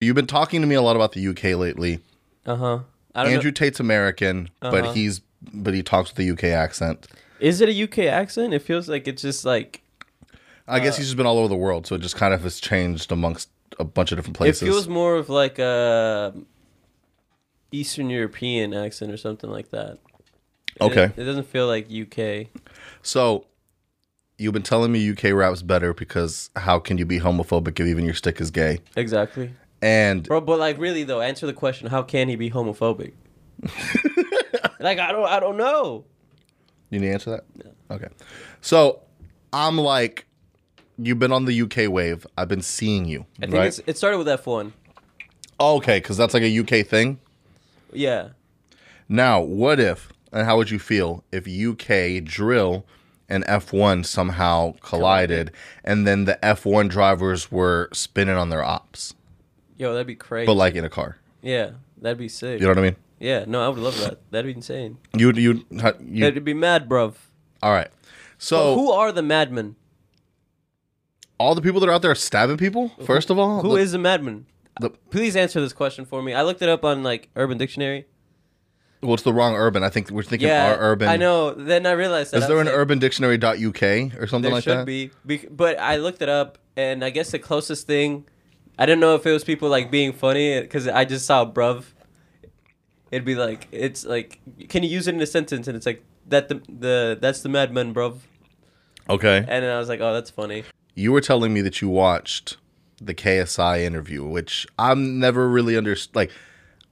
You've been talking to me a lot about the UK lately. Uh huh. Andrew know. Tate's American, Uh-huh. but he's but he talks with a UK accent. Is it a UK accent? It feels like it's just like I Uh, guess he's just been all over the world, so it just kind of has changed amongst a bunch of different places. it feels more of like a Eastern European accent or something like that. It- Okay. It, doesn't feel like UK. so you've been telling me UK rap's better because how can you be homophobic if even your stick is gay? Exactly. And Bro, but like really though, answer the question: How can he be homophobic? like I don't, I don't know. you need to answer that? Okay. So I'm like, you've been on the UK wave. I've been seeing you. I think right? it's, it started with F one. Oh, okay, because that's like a UK thing. Yeah. Now, what if, and how would you feel if UK drill and F1 somehow collided and then the F1 drivers were spinning on their ops, Yo, that'd be crazy. but like in a car? yeah, that'd be sick. You know what I mean? Yeah, no, I would love that. That'd be insane. You, you, you, That'd be mad, bruv. all right. But So, who are the madmen? all the people that are out there stabbing people, first of all? Who the- is a madman? the- Please answer this question for me. I looked it up on like Urban Dictionary. well, it's the wrong urban. I think we're thinking Yeah, our urban. I know. Then I realized that. Is I there was an like, urbandictionary.uk or something There like should that? be, Bec- but I looked it up, and I guess the closest thing, I didn't know if it was people like being funny because I just saw bruv. It'd be like it's like, can you use it in a sentence? And it's like that the the that's the madman, bruv. Okay. And then I was like, oh, that's funny. You were telling me that you watched the KSI interview, which I'm never really under like.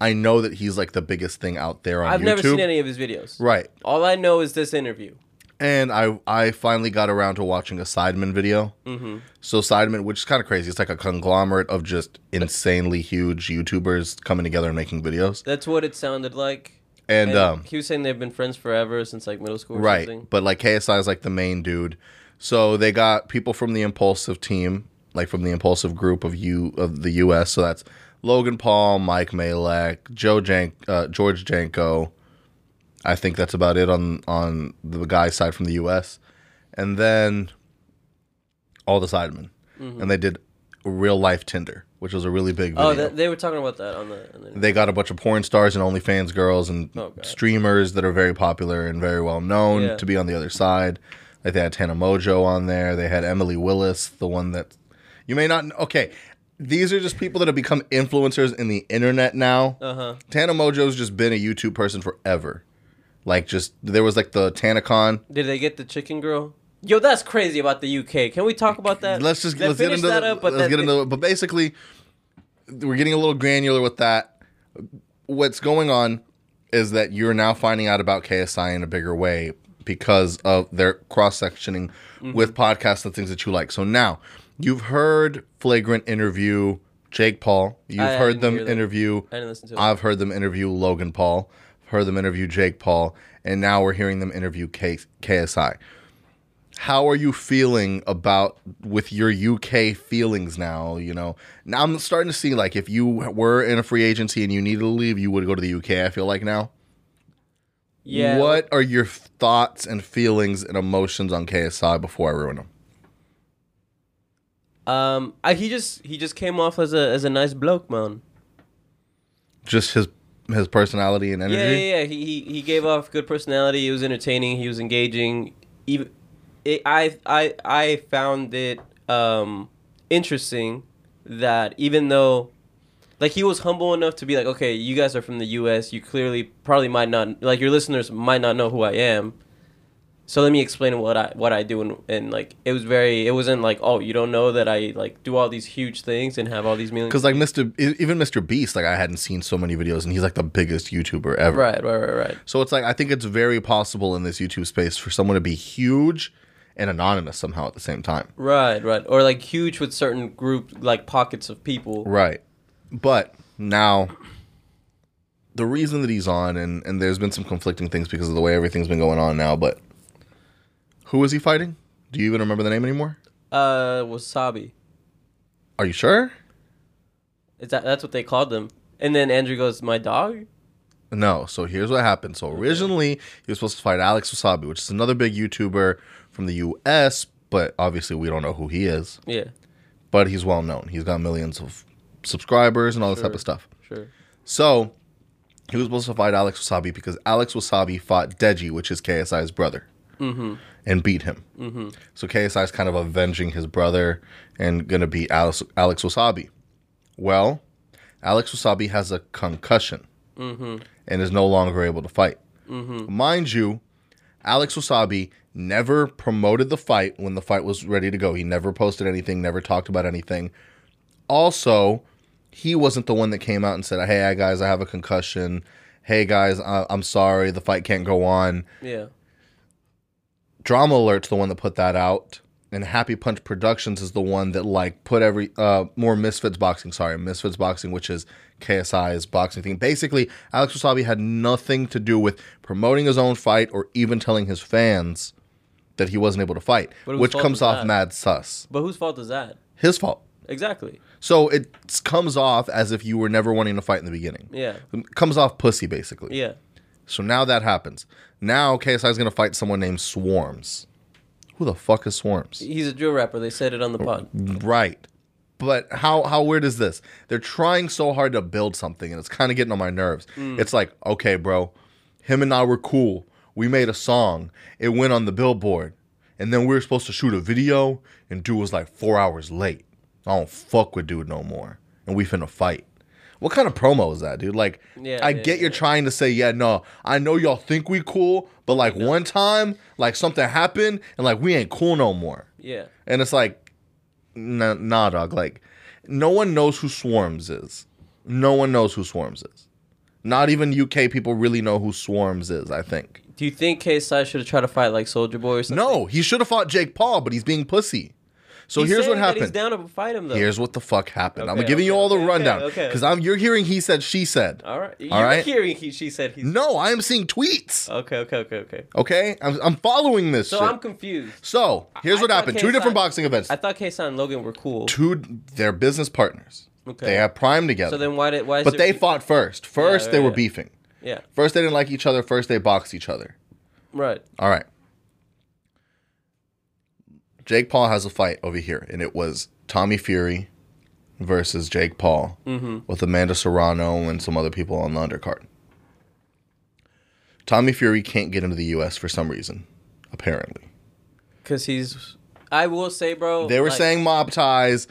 I know that he's like the biggest thing out there on I've YouTube. never seen any of his videos. Right, All I know is this interview. And I I finally got around to watching a Sidemen video. Mm-hmm. So Sidemen, which is kind of crazy, it's like a conglomerate of just insanely huge YouTubers coming together and making videos. That's what it sounded like. And, um, he was saying they've been friends forever since like middle school or right, something. but like KSI is like the main dude. So they got people from the Impulsive team, like from the Impulsive group of you of the U.S. So that's Logan Paul, Mike Majlak, Joe Jank, uh, George Janko. I think that's about it on on the guy side from the U.S. And then all the sidemen, Mm-hmm. and they did real life Tinder, which was a really big video. Oh, th- they were talking about that on the. On the they got a bunch of porn stars and OnlyFans girls and Oh, streamers that are very popular and very well known Yeah. to be on the other side. Like they had Tana Mongeau on there. They had Emily Willis, the one that you may not. Okay, these are just people that have become influencers in the internet now. uh huh. Tana Mongeau's just been a YouTube person forever. Like just there was like the TanaCon. Did they get the chicken girl? Yo, that's crazy about the UK. Can we talk about that? Let's just let's get into that up, but let's get into it. But basically, we're getting a little granular with that. What's going on is that you're now finding out about KSI in a bigger way because of their cross sectioning Mm-hmm. with podcasts and things that you like. So now you've heard Flagrant interview Jake Paul. You've I heard them interview. I didn't listen to it. I've heard them interview Logan Paul. Heard them interview Jake Paul, and now we're hearing them interview K- KSI how are you feeling about with your UK feelings now? You know, now I'm starting to see like if you were in a free agency and you needed to leave, you would go to the UK. I feel like now. yeah. What are your thoughts and feelings and emotions on KSI before I ruin them? Um, I, he just he just came off as a as a nice bloke, man. Just his his personality and energy. Yeah, yeah, yeah. He, he he gave off good personality. He was entertaining. He was engaging. Even it, I I I found it um interesting that even though like he was humble enough to be like, okay, you guys are from the U.S. You clearly probably might not like your listeners might not know who I am. So let me explain what I what I do and, and like it was very it wasn't like oh you don't know that I like do all these huge things and have all these millions Because like Mr. even Mr. Beast, like I hadn't seen so many videos, and he's like the biggest YouTuber ever. right right right right So it's like I think it's very possible in this YouTube space for someone to be huge and anonymous somehow at the same time. right right or like huge with certain group like pockets of people Right. But now the reason that he's on and and there's been some conflicting things because of the way everything's been going on now, but who is he fighting? Do you even remember the name anymore? Uh, wasabi. Are you sure? Is that that's what they called them? And then Andrew goes, "My dog." No. So here's what happened. So originally he was supposed to fight Alex Wasabi, which is another big YouTuber from the US, but obviously we don't know who he is. Yeah. But he's well known. He's got millions of subscribers and all this type of stuff. Sure. So he was supposed to fight Alex Wasabi because Alex Wasabi fought Deji, which is KSI's brother, and beat him. Mm-hmm. So KSI is kind of avenging his brother and gonna beat Alex, Alex Wasabi. Well, Alex Wasabi has a concussion and is no longer able to fight. Mind you, Alex Wasabi never promoted the fight when the fight was ready to go. He never posted anything, never talked about anything. Also, he wasn't the one that came out and said, "Hey guys, I have a concussion. Hey guys, I- I'm sorry, the fight can't go on." Yeah. Drama Alert's the one that put that out, and Happy Punch Productions is the one that like put every uh more Misfits Boxing, sorry, Misfits Boxing, which is KSI's boxing thing. Basically, Alex Wasabi had nothing to do with promoting his own fight or even telling his fans that he wasn't able to fight, which comes off that? mad sus. But whose fault is that? His fault. Exactly. So it comes off as if you were never wanting to fight in the beginning. Yeah. It comes off pussy basically. Yeah. So now that happens. Now KSI is going to fight someone named Swarmz. Who the fuck is Swarmz? He's a drill rapper. They said it on the pod. Right. But how how weird is this? They're trying so hard to build something and it's kind of getting on my nerves. Hmm. It's like, okay, bro, him and I were cool. We made a song. It went on the billboard. And then we were supposed to shoot a video and dude was like 4 hours late. I don't fuck with dude no more. And we finna fight. What kind of promo is that, dude? Like, Yeah, I yeah, get you're trying to say, yeah, no, I know y'all think we cool, but like one time, like something happened and like we ain't cool no more. Yeah. And it's like, nah, nah, dog. Like, no one knows who Swarmz is. No one knows who Swarmz is. Not even UK people really know who Swarmz is, I think. Do you think KSI should have tried to fight like Soldier Boy or something? No, he should have fought Jake Paul, but he's being pussy. So He's here's what that He's happened. down to fight him though. Here's what the fuck happened. I'm Okay, giving you all the okay, rundown okay, because. I'm you're hearing he said she said. All right. You're right. hearing he, she said he's. No, I am seeing tweets. Okay. Okay. Okay. Okay. Okay, I'm, I'm following this So shit. I'm confused. so here's I what happened. Two different boxing events. I thought KSI and Logan were cool. Two, they're business partners. Okay. They have Prime together. So then why did why? Is but they fought first. First, yeah, they were yeah. beefing. Yeah. First, they didn't like each other. First, they boxed each other. Right. All right. Jake Paul has a fight over here, and it was Tommy Fury versus Jake Paul Mm-hmm. with Amanda Serrano and some other people on the undercard. Tommy Fury can't get into the U.S. for some reason, apparently. Because he's. I will say, bro. They were like, saying mob ties.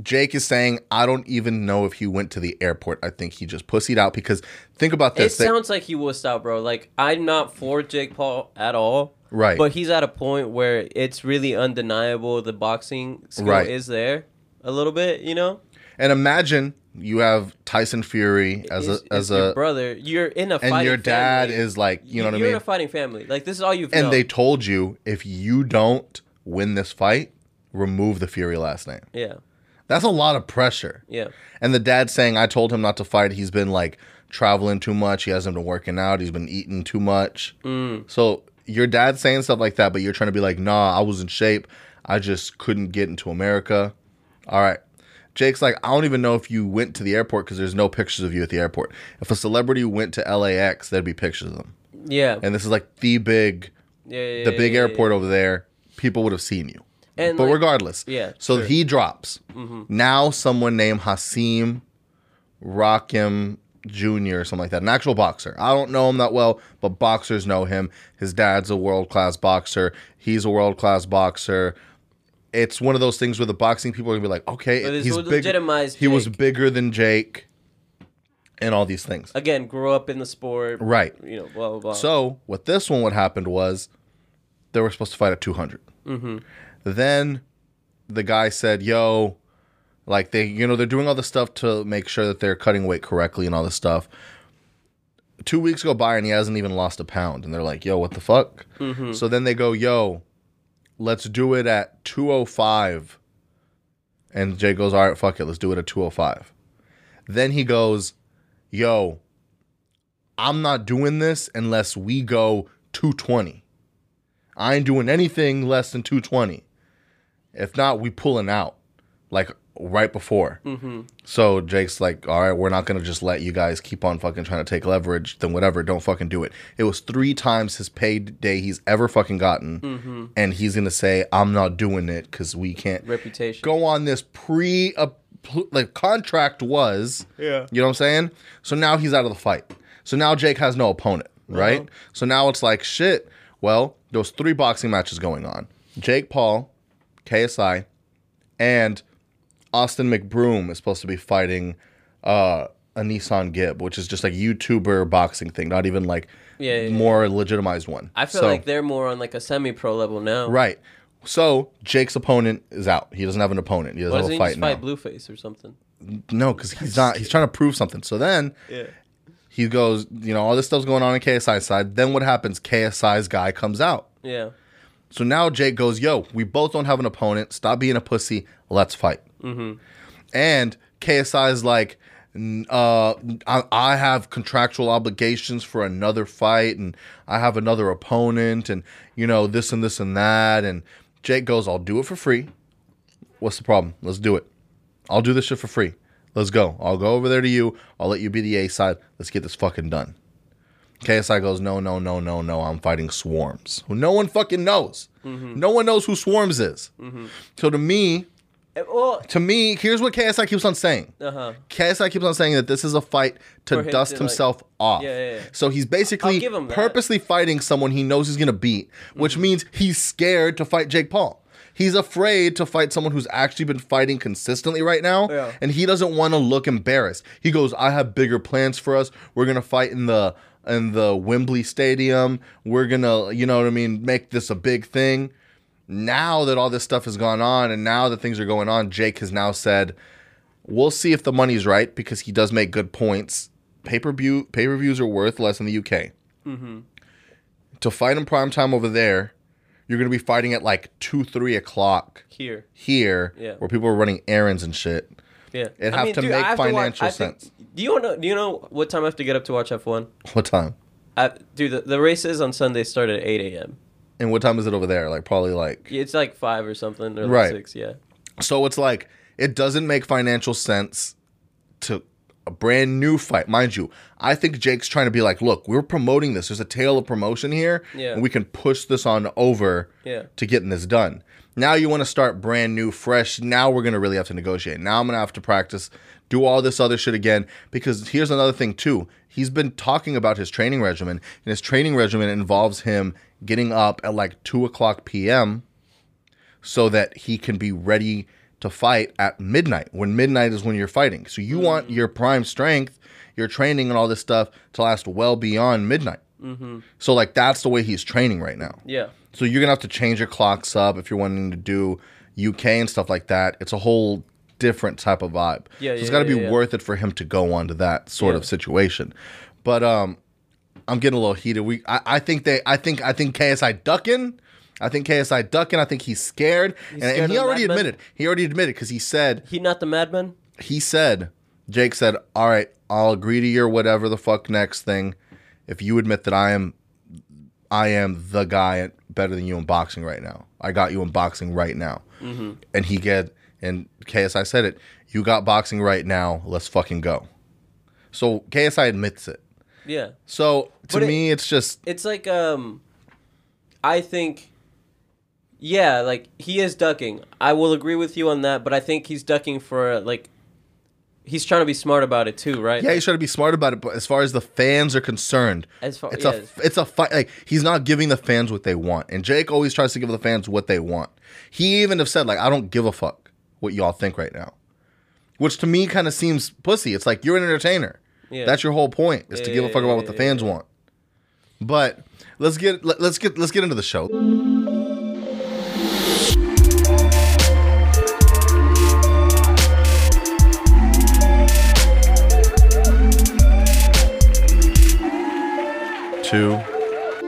Jake is saying, I don't even know if he went to the airport. I think he just pussied out because think about It this. they- sounds like he wussed out, bro. Like I'm not for Jake Paul at all. Right. But he's at a point where it's really undeniable the boxing skill Right. is there a little bit, you know? and imagine you have Tyson Fury as It's- a as a brother. You're in a and your dad family. is like, you know what I mean. You're in a fighting family. Like this is all you've and known. they told you if you don't win this fight, remove the Fury last name. yeah. That's a lot of pressure. Yeah. And the dad saying, I told him not to fight. He's been like traveling too much. He hasn't been working out. He's been eating too much. Mm. So your dad's saying stuff like that, but you're trying to be like, nah, I was in shape. I just couldn't get into America. All right. Jake's like, I don't even know if you went to the airport because there's no pictures of you at the airport. If a celebrity went to LAX, there'd be pictures of them. Yeah. And this is like the big, yeah, yeah, the yeah, big yeah, airport over there. People would have seen you. And, but like- regardless, Yeah, So sure. he drops. Mm-hmm. Now someone named Hasim Rakim Jr. or something like that, an actual boxer. I don't know him that well, but boxers know him. His dad's a world class boxer. He's a world class boxer. It's one of those things where the boxing people are gonna be like, okay, he's big. He was bigger than Jake, and all these things. Again, grew up in the sport. Right. You know, blah blah blah. So what this one what happened was they were supposed to fight at 200. Mm-hmm. Then the guy said, "Yo, like they, you know, they're doing all this stuff to make sure that they're cutting weight correctly and all this stuff." Two weeks go by and he hasn't even lost a pound, and they're like, "Yo, what the fuck?" Mm-hmm. So then they go, "Yo, let's do it at 205." And Jay goes, "All right, fuck it, let's do it at 205." Then he goes, "Yo, I'm not doing this unless we go 220. I ain't doing anything less than 220. If not, we pulling out like right before. So Jake's like, all right, we're not gonna just let you guys keep on fucking trying to take leverage. Then whatever, don't fucking do it. It was three times his paid day he's ever fucking gotten, and he's gonna say, I'm not doing it because we can't reputation. go on this pre uh, like contract was. Yeah. You know what I'm saying? So now he's out of the fight. So now Jake has no opponent, right? Uh-huh. So now it's like shit. Well, there was three boxing matches going on. Jake Paul, KSI, and Austin McBroom is supposed to be fighting uh, AnEsonGib, which is just like YouTuber boxing thing, not even like Yeah, yeah, yeah. more legitimized one. I feel So- like they're more on like a semi-pro level now. right. So Jake's opponent is out. He doesn't have an opponent. He doesn't Why have a he fight just now. fight Blueface or something? no, because he's not. He's trying to prove something. So then Yeah. he goes, you know, all this stuff's going on in KSI's side. Then what happens? KSI's guy comes out. Yeah. So now Jake goes, yo, we both don't have an opponent. Stop being a pussy. Let's fight. Mm-hmm. And KSI is like, uh, I, I have contractual obligations for another fight, and I have another opponent, and you know this and this and that. And Jake goes, I'll do it for free. What's the problem? Let's do it. I'll do this shit for free. Let's go. I'll go over there to you. I'll let you be the A side. Let's get this fucking done. KSI goes, no, no, no, no, no. I'm fighting Swarmz, who no one fucking knows. No one knows who Swarmz is. So to me, Well, to me, here's what KSI keeps on saying. uh huh. KSI keeps on saying that this is a fight to him dust to, like- himself off. Yeah, yeah, yeah. So he's basically purposely fighting someone he knows he's gonna beat, which Mm-hmm. means he's scared to fight Jake Paul. He's afraid to fight someone who's actually been fighting consistently right now, Yeah. and he doesn't want to look embarrassed. He goes, "I have bigger plans for us. We're gonna fight in the in the Wembley Stadium. We're gonna, you know what I mean, make this a big thing." Now that all this stuff has gone on, and now that things are going on, Jake has now said, we'll see if the money's right because he does make good points. Pay per view pay per views are worth less in the UK. Mm-hmm. To fight in prime time over there, you're gonna be fighting at like two three o'clock Here. here, Yeah. where people are running errands and shit. Yeah. It'd have to make I have to watch- financial I think- sense. do you know? Do you know what time I have to get up to watch F one? What time? Dude, the, the races on Sunday start at eight a.m. And what time is it over there? Like probably like It's like five or something, or like Right. six. Yeah. So it's like it doesn't make financial sense to a brand new fight, mind you. I think Jake's trying to be like, look, we're promoting this. There's a tail of promotion here, Yeah. and we can push this on over Yeah. to getting this done. Now you want to start brand new, fresh. Now we're gonna really have to negotiate. Now I'm gonna have to practice, do all this other shit again. Because here's another thing too. He's been talking about his training regimen, and his training regimen involves him getting up at like two o'clock p.m so that he can be ready to fight at midnight when midnight is when you're fighting. So you want your prime strength, your training, and all this stuff to last well beyond midnight. Mm-hmm. So like that's the way he's training right now. Yeah. So you're gonna have to change your clocks up if you're wanting to do UK and stuff like that. It's a whole different type of vibe. Yeah, so it's yeah, got to yeah, be yeah. worth it for him to go on to that sort of situation. But um, I'm getting a little heated. We I, I think they I think I think KSI ducking. I think KSI ducking. I think he's scared, and, scared and he already admitted. He already admitted because he said He not the madman. he said Jake said, "All right, I'll agree to your whatever the fuck next thing if you admit that I am I am the guy at, better than you in boxing right now. I got you in boxing right now." Mm-hmm. And he get and KSI said it. You got boxing right now. Let's fucking go. So KSI admits it. Yeah. So to But it- me, it's just It's like um, I think. Yeah, like he is ducking. I will agree with you on that, but I think he's ducking for like. He's trying to be smart about it too, right? yeah, he's trying to be smart about it. But as far as the fans are concerned, As far it's yeah, a it's a fight. Like he's not giving the fans what they want, and Jake always tries to give the fans what they want. He even have said like, "I don't give a fuck what y'all think right now," which to me kind of seems pussy. It's like you're an entertainer. Yeah. That's your whole point is to give a fuck about what the fans yeah. want. But let's get let, let's get let's get into the show. Two,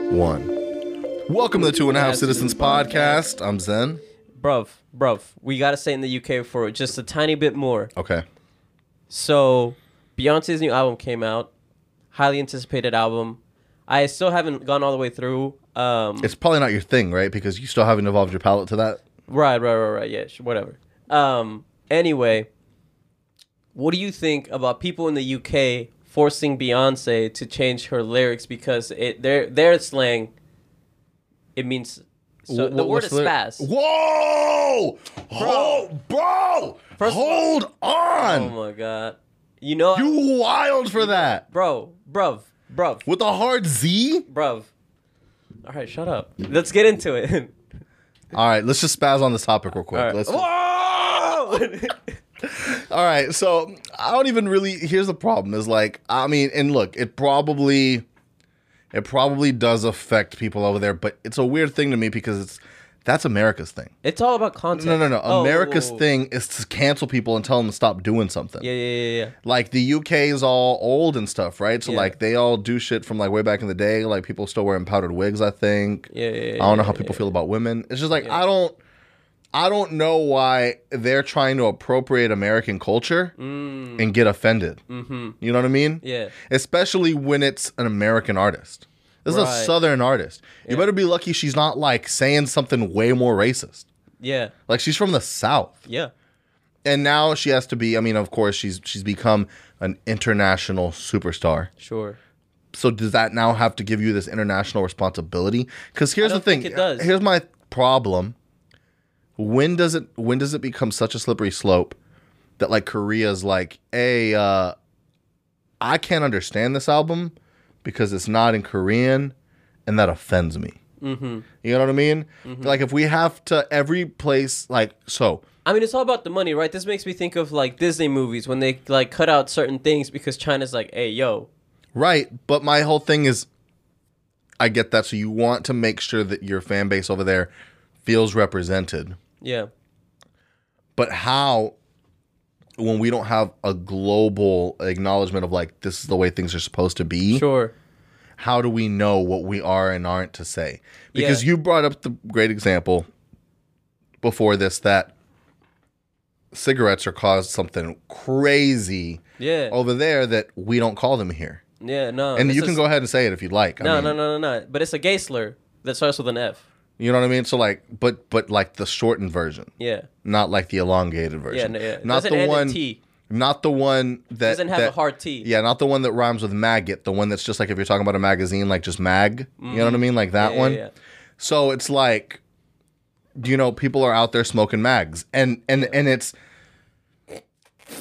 one. Welcome to the Two and a Half Citizens podcast. I'm Zen. bruv, bruv. We gotta stay in the UK for just a tiny bit more. Okay. So, Beyonce's new album came out, highly anticipated album. I still haven't gone all the way through. Um, It's probably not your thing, right? Because you still haven't evolved your palate to that. Right, right, right, right. Yeah, whatever. Um. Anyway, what do you think about people in the UK forcing Beyonce to change her lyrics because it their their slang it means So Wh- the word is the- spaz. Whoa! Hold, bro! First- Hold on! Oh my god. You know, you wild for that. bro, bruv, bruv, With a hard Z? bruv. All right, shut up. Let's get into it. All right, let's just spaz on this topic real quick. All right. Let's Whoa! All right, so I don't even really. Here's the problem: is like, I mean, and look, it probably, it probably does affect people over there, but it's a weird thing to me because it's that's America's thing. it's all about content. No, no, no. Oh, America's thing is to cancel people and tell them to stop doing something. Yeah, yeah, yeah, yeah. Like the UK is all old and stuff, right? So Yeah. like they all do shit from like way back in the day. Like people still wearing powdered wigs. I think. Yeah, yeah, yeah I don't know how people feel about women. It's just like I don't. I don't know why they're trying to appropriate American culture and get offended. Mm-hmm. You know what I mean? Yeah. Especially when it's an American artist. This is a Southern artist. You better be lucky she's not like saying something way more racist. Yeah, Like she's from the South yeah. and now she has to be. I mean, of course, she's she's become an international superstar. Sure. So does that now have to give you this international responsibility? Because here's the thing. think it does. Here's my problem. When does it when does it become such a slippery slope that like Korea's like, hey, uh, I can't understand this album because it's not in Korean, and that offends me. Mm-hmm. You know what I mean? Like if we have to every place like so. I mean, it's all about the money, right? This makes me think of like Disney movies when they like cut out certain things because China's like, "Hey, yo, Right, but my whole thing is I get that so you want to make sure that your fan base over there feels represented. yeah, But how when we don't have a global acknowledgement of like this is the way things are supposed to be, sure, how do we know what we are and aren't to say? Because Yeah. you brought up the great example before this that cigarettes are caused something crazy yeah, over there that we don't call them here. yeah, no." And you can is- go ahead and say it if you'd like. I No, mean, no, no, no, no. But it's a gay slur that starts with an F. You know what I mean? So like, but but like the shortened version, Yeah, not like the elongated version. yeah, no, yeah. Not the one. T. Not the one that Doesn't have that- a hard T. Yeah, not the one that rhymes with maggot. The one that's just like if you're talking about a magazine, like just mag. You know what I mean? Like that Mm-hmm. Yeah, one. yeah, yeah. So it's like, you know, people are out there smoking mags, and and and it's.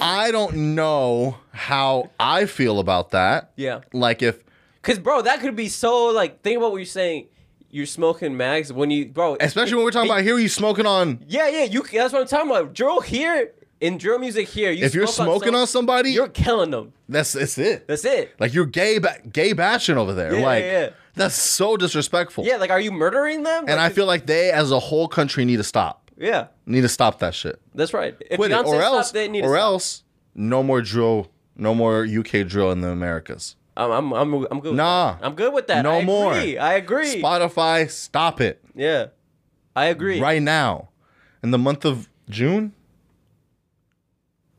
I don't know how I feel about that. Yeah. Like if Cause bro, that could be so like. Think about what you're saying. You're smoking mags when you, bro. especially when we're talking about here, you smoking on. Yeah, yeah. You. That's what I'm talking about. Drill here in drill music here. You If you're smoking some- on somebody, you're killing them. that's that's it. That's it. Like you're gay, ba- gay bashing over there. Yeah, like yeah, yeah. that's so disrespectful. Yeah, like, are you murdering them? and I feel like they, as a whole country, need to stop. yeah, Need to stop that shit. that's right. If Quit it, or stopped, else, to or else, no more drill, no more UK drill in the Americas. I'm, I'm, I'm, I'm good. with Nah. that. I'm good with that. No I more. Agree. I agree. Spotify, stop it Yeah, I agree. right now. In the month of June?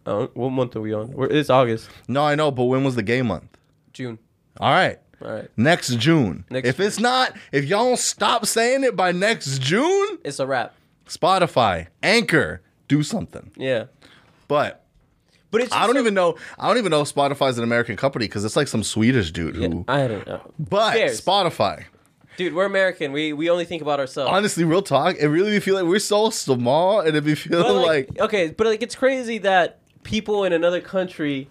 Uh, what month are we on? We're, it's August, No, I know, but when was the gay month? June. All right. All right, Next June. Next if it's not, if y'all don't stop saying it by next June, it's a wrap. Spotify, Anchor, do something. Yeah, But but it's. I don't just even know. I don't even know if Spotify's an American company because it's like some Swedish dude who. I don't know. But cares? Spotify, Dude, we're American. We we only think about ourselves. honestly, real talk, it really be feel like we're so small, and it be feeling like, like, okay, but like it's crazy that people in another country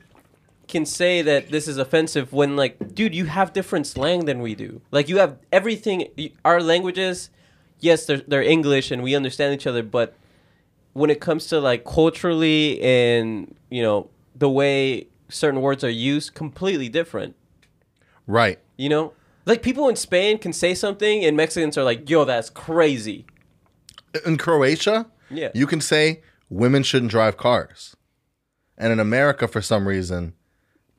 can say that this is offensive when like, dude, you have different slang than we do. Like you have everything. Our languages, yes, they're they're English and we understand each other, but when it comes to like culturally and you know the way certain words are used, completely different. right. You know, like people in Spain can say something and Mexicans are like, "Yo, that's crazy." In Croatia, Yeah. you can say women shouldn't drive cars, and in America, for some reason,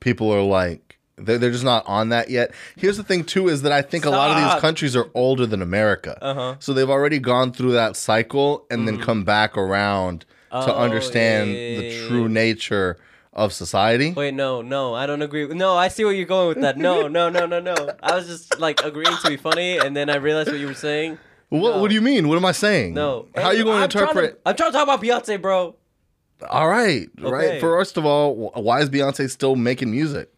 people are like. They're, they're just not on that yet. Here's the thing, too, is that I think a lot of these Stop. countries are older than America. Uh-huh. So they've already gone through that cycle and then come back around to. Oh, understand yeah, yeah, the yeah, true nature of society. Wait, no, no, I don't agree. with- No, I see where you're going with that. No, no, no, no, no. I was just like agreeing to be funny, and then I realized what you were saying. What, what do you mean? What am I saying? No, How are you going I'm to trying interpret? I'm trying to talk about Beyonce, bro. All right, Okay. right. First of all, wh- why is Beyonce still making music?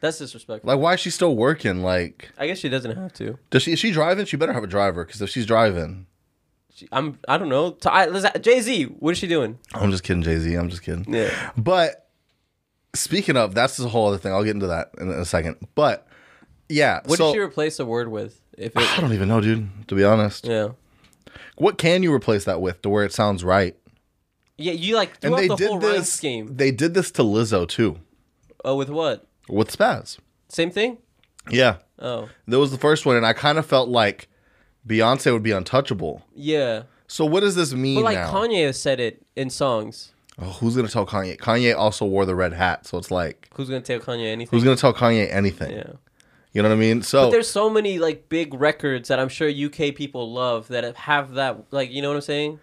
That's disrespectful. Like, why is she still working? Like, I guess she doesn't have to. does she is she driving? She better have a driver because if she's driving, She- I'm. I don't know. Jay Z. What is she doing? I'm just kidding, Jay Z. I'm just kidding. Yeah. But speaking of, that's a whole other thing. I'll get into that in a second. But yeah, What so did she replace the word with? If it, I don't even know, dude. To be honest, yeah. what can you replace that with to where it sounds right? Yeah, you like threw And out the did whole rhyme scheme. They did this to Lizzo too Oh, with what? With Spaz. Same thing? Yeah, Oh, that was the first one, and I kind of felt like Beyonce would be untouchable. yeah. So what does this mean But like now? Kanye has said it in songs. Oh, who's gonna tell Kanye? Kanye also wore the red hat, so it's like Who's gonna tell Kanye anything? who's gonna tell Kanye anything? yeah. You know what I mean? So but there's so many like big records that I'm sure UK people love that have that like you know what I'm saying?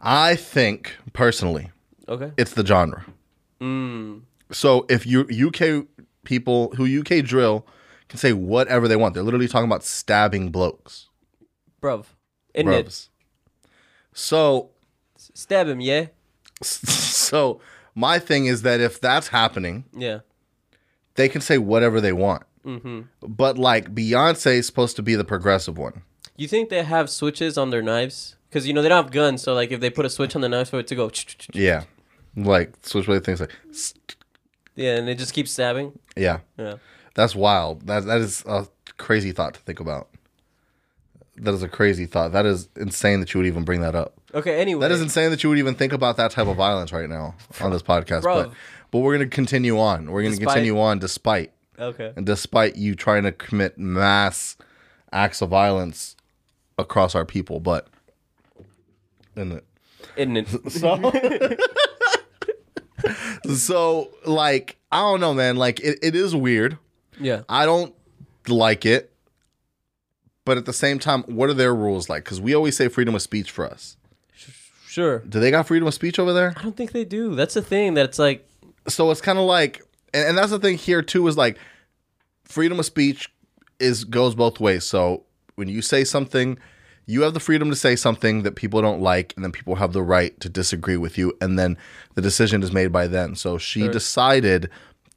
I think personally, Okay. it's the genre. Mm. So if you UK people who UK drill can say whatever they want, they're literally talking about stabbing blokes. Bruv. Isn't it? So Stab him, yeah? so my thing is that if that's happening, Yeah. they can say whatever they want. Mm-hmm. But like Beyonce is supposed to be the progressive one. You think they have switches on their knives? Because you know they don't have guns, so like if they put a switch on the knife for it to go, Yeah. Like switchblade things like yeah, and it just keeps stabbing. yeah. Yeah. That's wild. That that is a crazy thought to think about. That is a crazy thought. That is insane that you would even bring that up. Okay. Anyway, That is insane that you would even think about that type of violence right now on this podcast. Bro. But but we're gonna continue on. We're gonna Despite- continue on despite okay. and despite you trying to commit mass acts of violence across our people. But isn't it? Isn't it? So, so like I don't know, man. Like it, it is weird. yeah. I don't like it. But at the same time, what are their rules like? Because we always say freedom of speech for us. Sure. Do they got freedom of speech over there? I don't think they do. That's the thing. That it's like, So it's kind of like, and, and that's the thing here too is like, freedom of speech is goes both ways. So when you say something, you have the freedom to say something that people don't like, and then people have the right to disagree with you, and then the decision is made by them. So she decided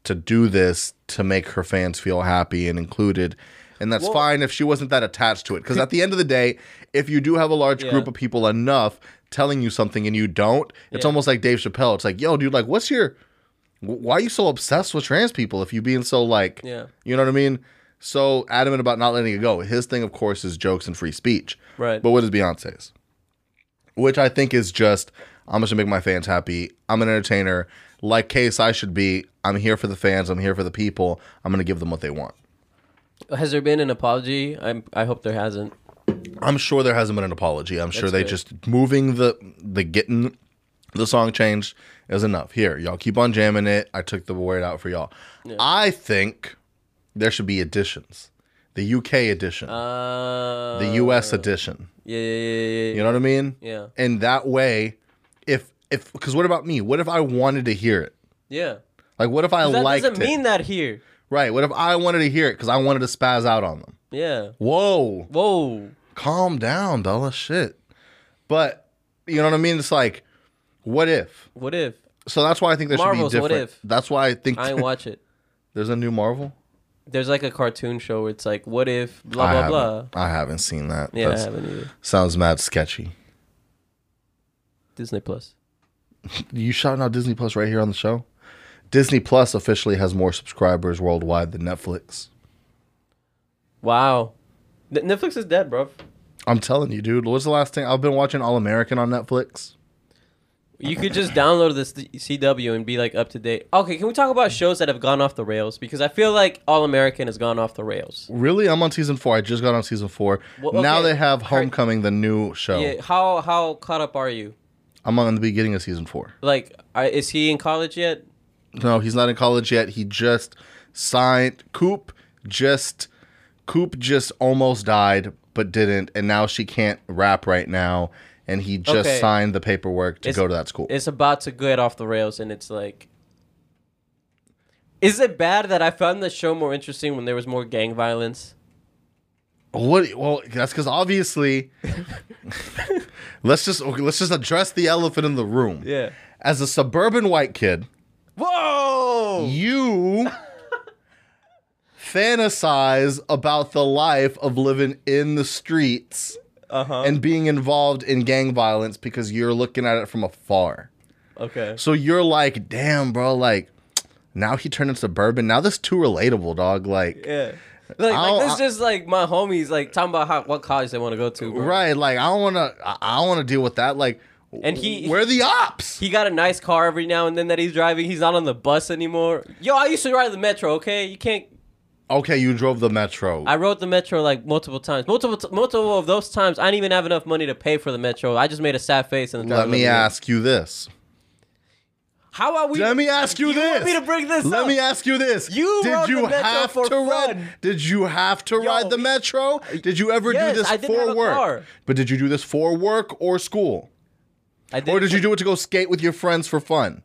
to do this to make her fans feel happy and included. And that's Well- fine if she wasn't that attached to it. Because at the end of the day, if you do have a large Yeah. group of people enough telling you something and you don't, it's Yeah. almost like Dave Chappelle. It's like, yo, dude, like, what's your, why are you so obsessed with trans people if you being so like, Yeah. you know what I mean? So adamant about not letting it go. His thing, of course, is jokes and free speech. Right. But what is Beyonce's? Which I think is just, I'm just gonna make my fans happy. I'm an entertainer. Like KSI should be. I'm here for the fans. I'm here for the people. I'm gonna give them what they want. has there been an apology? I I hope there hasn't. I'm sure there hasn't been an apology. I'm sure they good. just moving the the getting the song changed is enough. Here, y'all keep on jamming it. I took the word out for y'all. I think there should be editions. The UK edition, Uh, the US edition. Yeah, yeah, yeah, yeah. You know what I mean? Yeah. And that way, if if because what about me? What if I wanted to hear it? Yeah. Like, what if I That liked doesn't it? mean that here. right? What if I wanted to hear it because I wanted to spaz out on them? Yeah. Whoa, Whoa. calm down, Della. Shit. But you know what I mean? It's like, what if? What if? So that's why I think there Marvel's should be different. What. If. That's why I think I watch it. there's a new Marvel. There's like a cartoon show where it's like, what if blah I blah haven't- blah. I haven't seen that. Yeah, I That's- haven't either. sounds mad sketchy. Disney Plus. You shouting out Disney Plus right here on the show? Disney Plus officially has more subscribers worldwide than Netflix. Wow. N- Netflix is dead, bro. I'm telling you, dude. What's the last thing I've been watching? All American on Netflix. You could just download this CW and be like up to date. Okay, can we talk about shows that have gone off the rails? Because I feel like All American has gone off the rails. Really, I'm on season four. I just got on season four. Well, Now they have Homecoming, the new show. Yeah. How how caught up are you? I'm on the beginning of season four. Like, are, is he in college yet? No, he's not in college yet. He just signed. Coop just Coop just almost died, but didn't, and now she can't rap right now. And he just Okay. signed the paperwork to It's- go to that school. It's about to get off the rails, and it's like. Is it bad that I found the show more interesting when there was more gang violence? What? Well, that's because obviously. let's just okay, let's just address the elephant in the room. Yeah. As a suburban white kid, Whoa! you fantasize about the life of living in the streets Uh-huh. and being involved in gang violence because you're looking at it from afar. Okay. So you're like, damn, bro, like now he turned into bourbon. Now this too relatable, dog. Like, Yeah. Like, like this is just like my homies like talking about how what college they want to go to. Bro. right? Like, I don't want to. I I don't want to deal with that. Like, And he- where are the ops? He got a nice car every now and then that he's driving. He's not on the bus anymore. Yo, I used to ride the metro. Okay, you can't. Okay, you drove the metro. I rode the metro like multiple times. Multiple, t- multiple of those times, I didn't even have enough money to pay for the metro. I just made a sad face and Let me ask you this. How are we? Let me ask you, you this. Want me to bring this Let up? me ask you this. You did you the metro have for to ride? fun. Did you have to Yo, ride the metro? Did you ever Yes, do this for work? car. But did you do this for work or school? I did, Or did you do it to go skate with your friends for fun?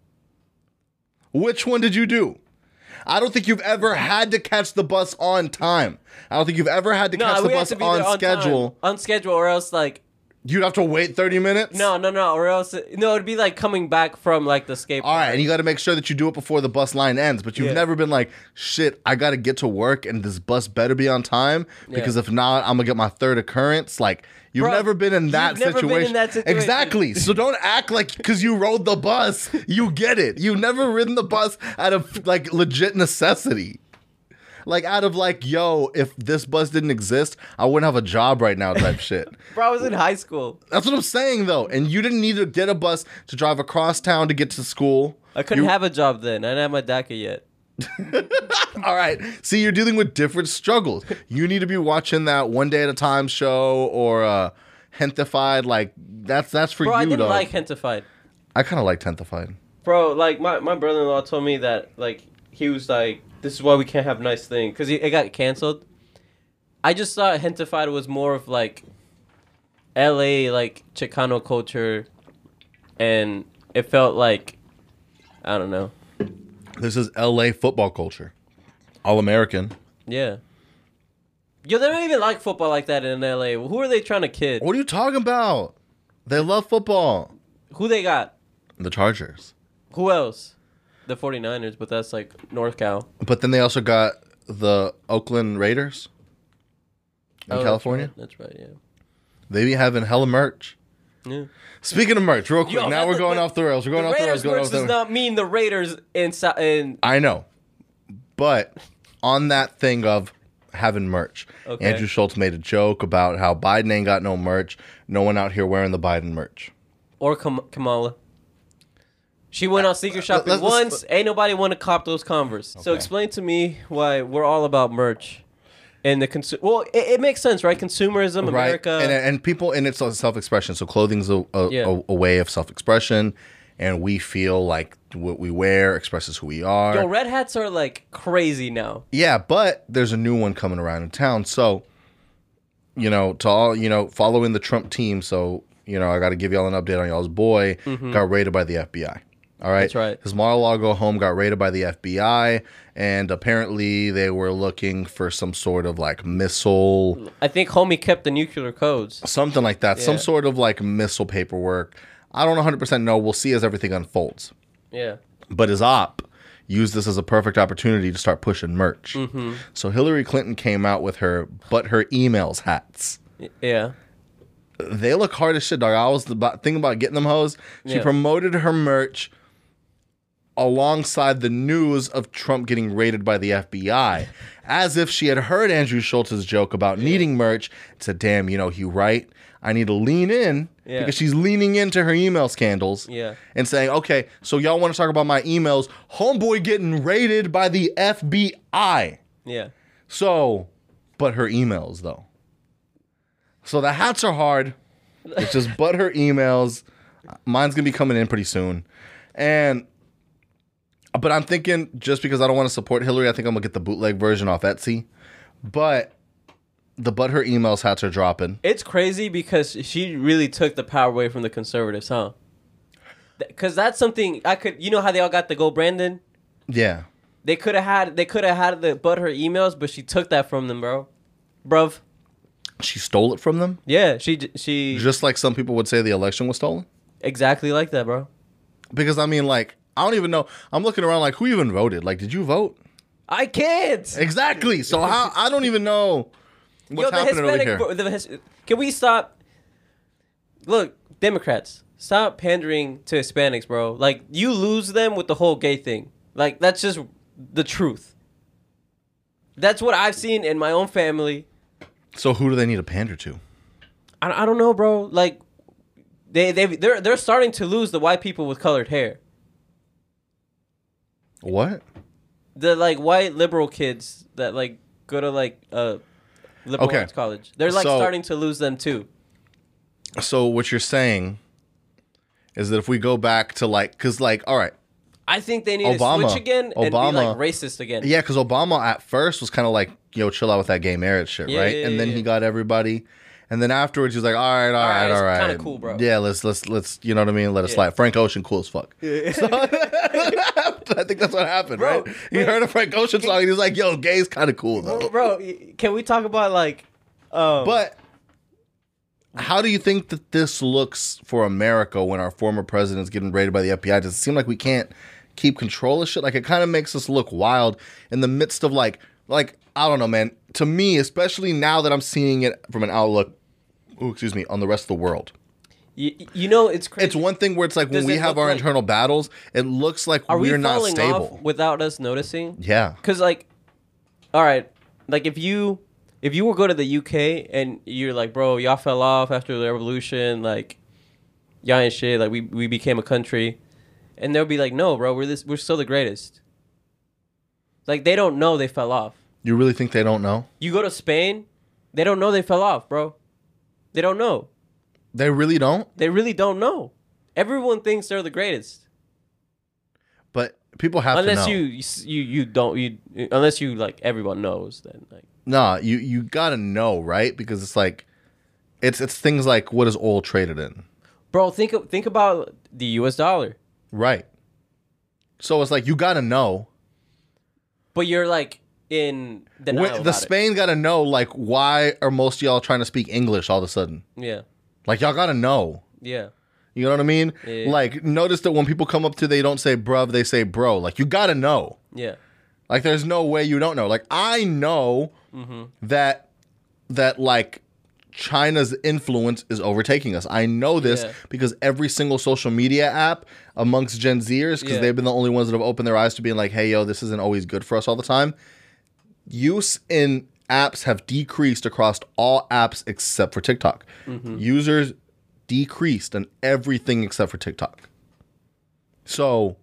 Which one did you do? I don't think you've ever had to catch the bus on time. I don't think you've ever had to No, catch the bus on on schedule. time. on schedule, or else like You'd have to wait 30 minutes? no, no, no, or else no, it'd be like coming back from like the skate. All right, and you got to make sure that you do it before the bus line ends. But you've Yeah. never been like, shit, I got to get to work and this bus better be on time because Yeah. if not, I'm gonna get my third occurrence. Like you've Bro, never been in that situation. been in that situation. Exactly. So don't act like because you rode the bus, you get it. You've never ridden the bus out of like legit necessity. Like out of like, yo, if this bus didn't exist, I wouldn't have a job right now, type shit. bro, I was in high school. That's what I'm saying though. And you didn't need to get a bus to drive across town to get to school. I couldn't You- have a job then. I didn't have my DACA yet. All right. See, you're dealing with different struggles. You need to be watching that one day at a time show or uh Gentefied. Like that's that's for Bro, you, I didn't dog. like Gentefied. I kind of liked Gentefied. Bro, like my, my brother in law told me that like he was like, this is why we can't have nice things because it got canceled. I just thought Gentefied was more of like L.A. like Chicano culture, and it felt like I don't know. This is L.A. football culture, all American. Yeah. Yo, they don't even like football like that in L.A. Who are they trying to kid? What are you talking about? They love football. Who they got? The Chargers, Who else? The 49ers, but that's like North Cal. but then they also got the Oakland Raiders in Oh, that's California. right, That's right, yeah. They be having hella merch. Yeah. Speaking of merch, real quick. Yo, now we're going but off the rails. We're going the off the Raiders rails. Going merch off the does rails. not mean the Raiders in in I know. But on that thing of having merch, Okay. Andrew Schulz made a joke about how Biden ain't got no merch. No one out here wearing the Biden merch. or Kam- Kamala. She went on uh, secret uh, shopping let's- let's- once. Ain't nobody want to cop those Converse. So Okay. explain to me why we're all about merch. And the consumer. Well, it, it makes sense, right? Consumerism, America. Right. And, and people, and it's self expression. So clothing's a, a, Yeah. a, a way of self expression. And we feel like what we wear expresses who we are. Yo, red hats are like crazy now. Yeah, but there's a new one coming around in town. So, you know, to all, you know, following the Trump team. So, you know, I got to give y'all an update on y'all's boy mm-hmm. got raided by the FBI. All right. That's right. His Mar-a-Lago home got raided by the FBI. And apparently they were looking for some sort of like missile, I think homie kept the nuclear codes. something like that. Some sort of like missile paperwork. I don't 100% know. We'll see as everything unfolds. Yeah. But his op used this as a perfect opportunity to start pushing merch. Mm-hmm. So Hillary Clinton came out with her but her emails hats. Yeah. They look hard as shit, dog. I was about thinking about getting them hose. She Yeah. promoted her merch alongside the news of Trump getting raided by the FBI, as if she had heard Andrew Schulz's joke about needing merch. and Said, "Damn, you know he right. I need to lean in Yeah. because she's leaning into her email scandals." Yeah. and saying, okay, so y'all want to talk about my emails? Homeboy getting raided by the FBI. Yeah. So, but her emails though. So the hats are hard. It's just but her emails. Mine's gonna be coming in pretty soon, and but I'm thinking just because I don't want to support Hillary, I think I'm gonna get the bootleg version off Etsy. But the but her emails hats are dropping. It's crazy because she really took the power away from the conservatives, huh? Because that's something I could. You know how they all got the go Brandon. Yeah, They could have had. They could have had the but her emails, but she took that from them, bro. Bruv. she stole it from them, Yeah, she she just like some people would say the election was stolen. exactly like that, bro. Because I mean, like, I don't even know. I'm looking around like, who even voted? Like, did you vote? I can't. Exactly. So how I don't even know what's Yo, the happening over here. The, His- can we stop? look, Democrats, stop pandering to Hispanics, bro. Like you lose them with the whole gay thing. Like that's just the truth. That's what I've seen in my own family. So who do they need to pander to? I, I don't know, bro. Like they they they're they're starting to lose the white people with colored hair. What? The like white liberal kids that like go to like uh liberal Okay. arts college. They're like So- starting to lose them too. So what you're saying is that if we go back to like, cause like, all right, I think they need Obama- to switch again and Obama- be like racist again. yeah, cause Obama at first was kind of like, yo, chill out with that gay marriage shit, Yeah, right? yeah, and then yeah. he got everybody, and then afterwards he was like, all right, all right, right, it's all right, kinda cool, bro. Yeah, let's let's let's, you know what I mean? Let it Yeah. slide. Frank Ocean, cool as fuck. Yeah, I think that's what happened, Bro, right? He heard a Frank Ocean song and he was like, yo, gay's kind of cool though. bro, can we talk about like um But how do you think that this looks for America when our former president is getting raided by the FBI? Does it seem like we can't keep control of shit? Like it kind of makes us look wild in the midst of like, like I don't know, man. To me, especially now that I'm seeing it from an outlook, ooh, excuse me, on the rest of the world. y- you know it's crazy. It's one thing where it's like when Does we have look our like- internal battles, it looks like Are we we're not falling stable. off without us noticing? yeah, Cuz like all right, like if you if you were go to the UK and you're like, "Bro, y'all fell off after the revolution, like y'all ain't shit, like we we became a country." And they'll be like, "No, bro, we're this we're still the greatest." Like they don't know they fell off. you really think they don't know? You go to Spain, they don't know they fell off, bro. They don't know. They really don't. They really don't know. Everyone thinks they're the greatest. But people have unless to know. you you you don't you unless you like everyone knows then like Nah, you you gotta know, right? Because it's like, it's it's things like what is oil traded in, bro think of- think about the US dollar right? So it's like you gotta know. but you're like in denial When, the about Spain gotta know, like, why are most of y'all trying to speak English all of a sudden? yeah Like y'all gotta know. yeah You know what I mean? Yeah. Like, notice that when people come up to, they don't say bruv, they say bro. Like you gotta know. yeah Like there's no way you don't know. Like I know Mm-hmm. that that like China's influence is overtaking us. I know this Yeah. because every single social media app amongst Gen Zers, because Yeah. they've been the only ones that have opened their eyes to being like, hey yo, this isn't always good for us all the time. Use in apps have decreased across all apps except for TikTok. Mm-hmm. Users decreased in everything except for TikTok. So,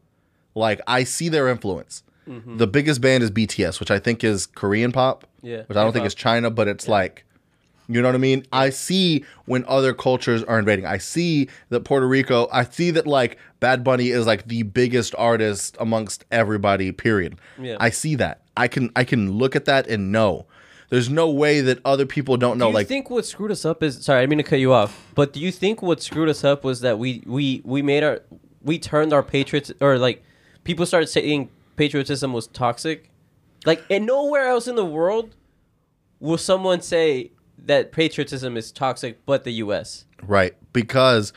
like, I see their influence. Mm-hmm. The biggest band is BTS, which I think is Korean pop. Yeah, Which I don't think K-pop. is China, but it's like, you know what I mean? I see when other cultures are invading. I see that Puerto Rico, I see that like Bad Bunny is like the biggest artist amongst everybody, period. Yeah. I see that. I can I can look at that and know. There's no way that other people don't know. do you like think what screwed us up is sorry i mean to cut you off but do you think what screwed us up was that we we we made our we turned our patriots or like people started saying patriotism was toxic like and nowhere else in the world will someone say that patriotism is toxic but the us Right. Because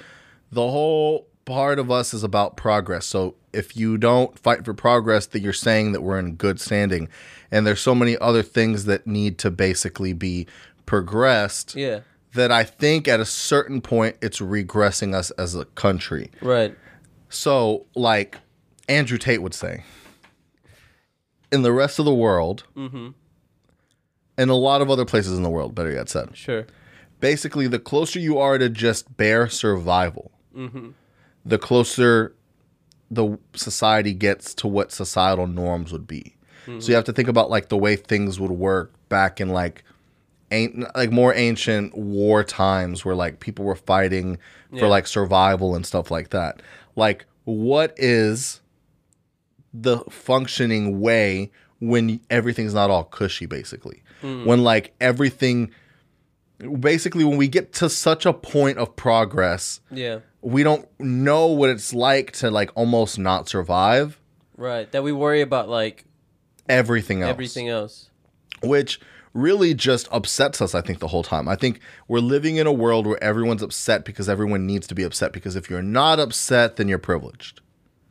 the whole part of us is about progress. So if you don't fight for progress, then you're saying that we're in good standing. And there's so many other things that need to basically be progressed yeah that I think at a certain point it's regressing us as a country. right So, like Andrew Tate would say, in the rest of the world, mm-hmm. And a lot of other places in the world, better yet said, sure. Basically the closer you are to just bare survival the closer the society gets to what societal norms would be. So you have to think about like the way things would work back in like ain't like more ancient war times where like people were fighting for Yeah. like survival and stuff like that. Like what is the functioning way when everything's not all cushy basically when like everything basically when we get to such a point of progress yeah. we don't know what it's like to like almost not survive. Right that we worry about like everything else. everything else. Which really just upsets us i think the whole time. I think we're living in a world where everyone's upset because everyone needs to be upset because if you're not upset then you're privileged.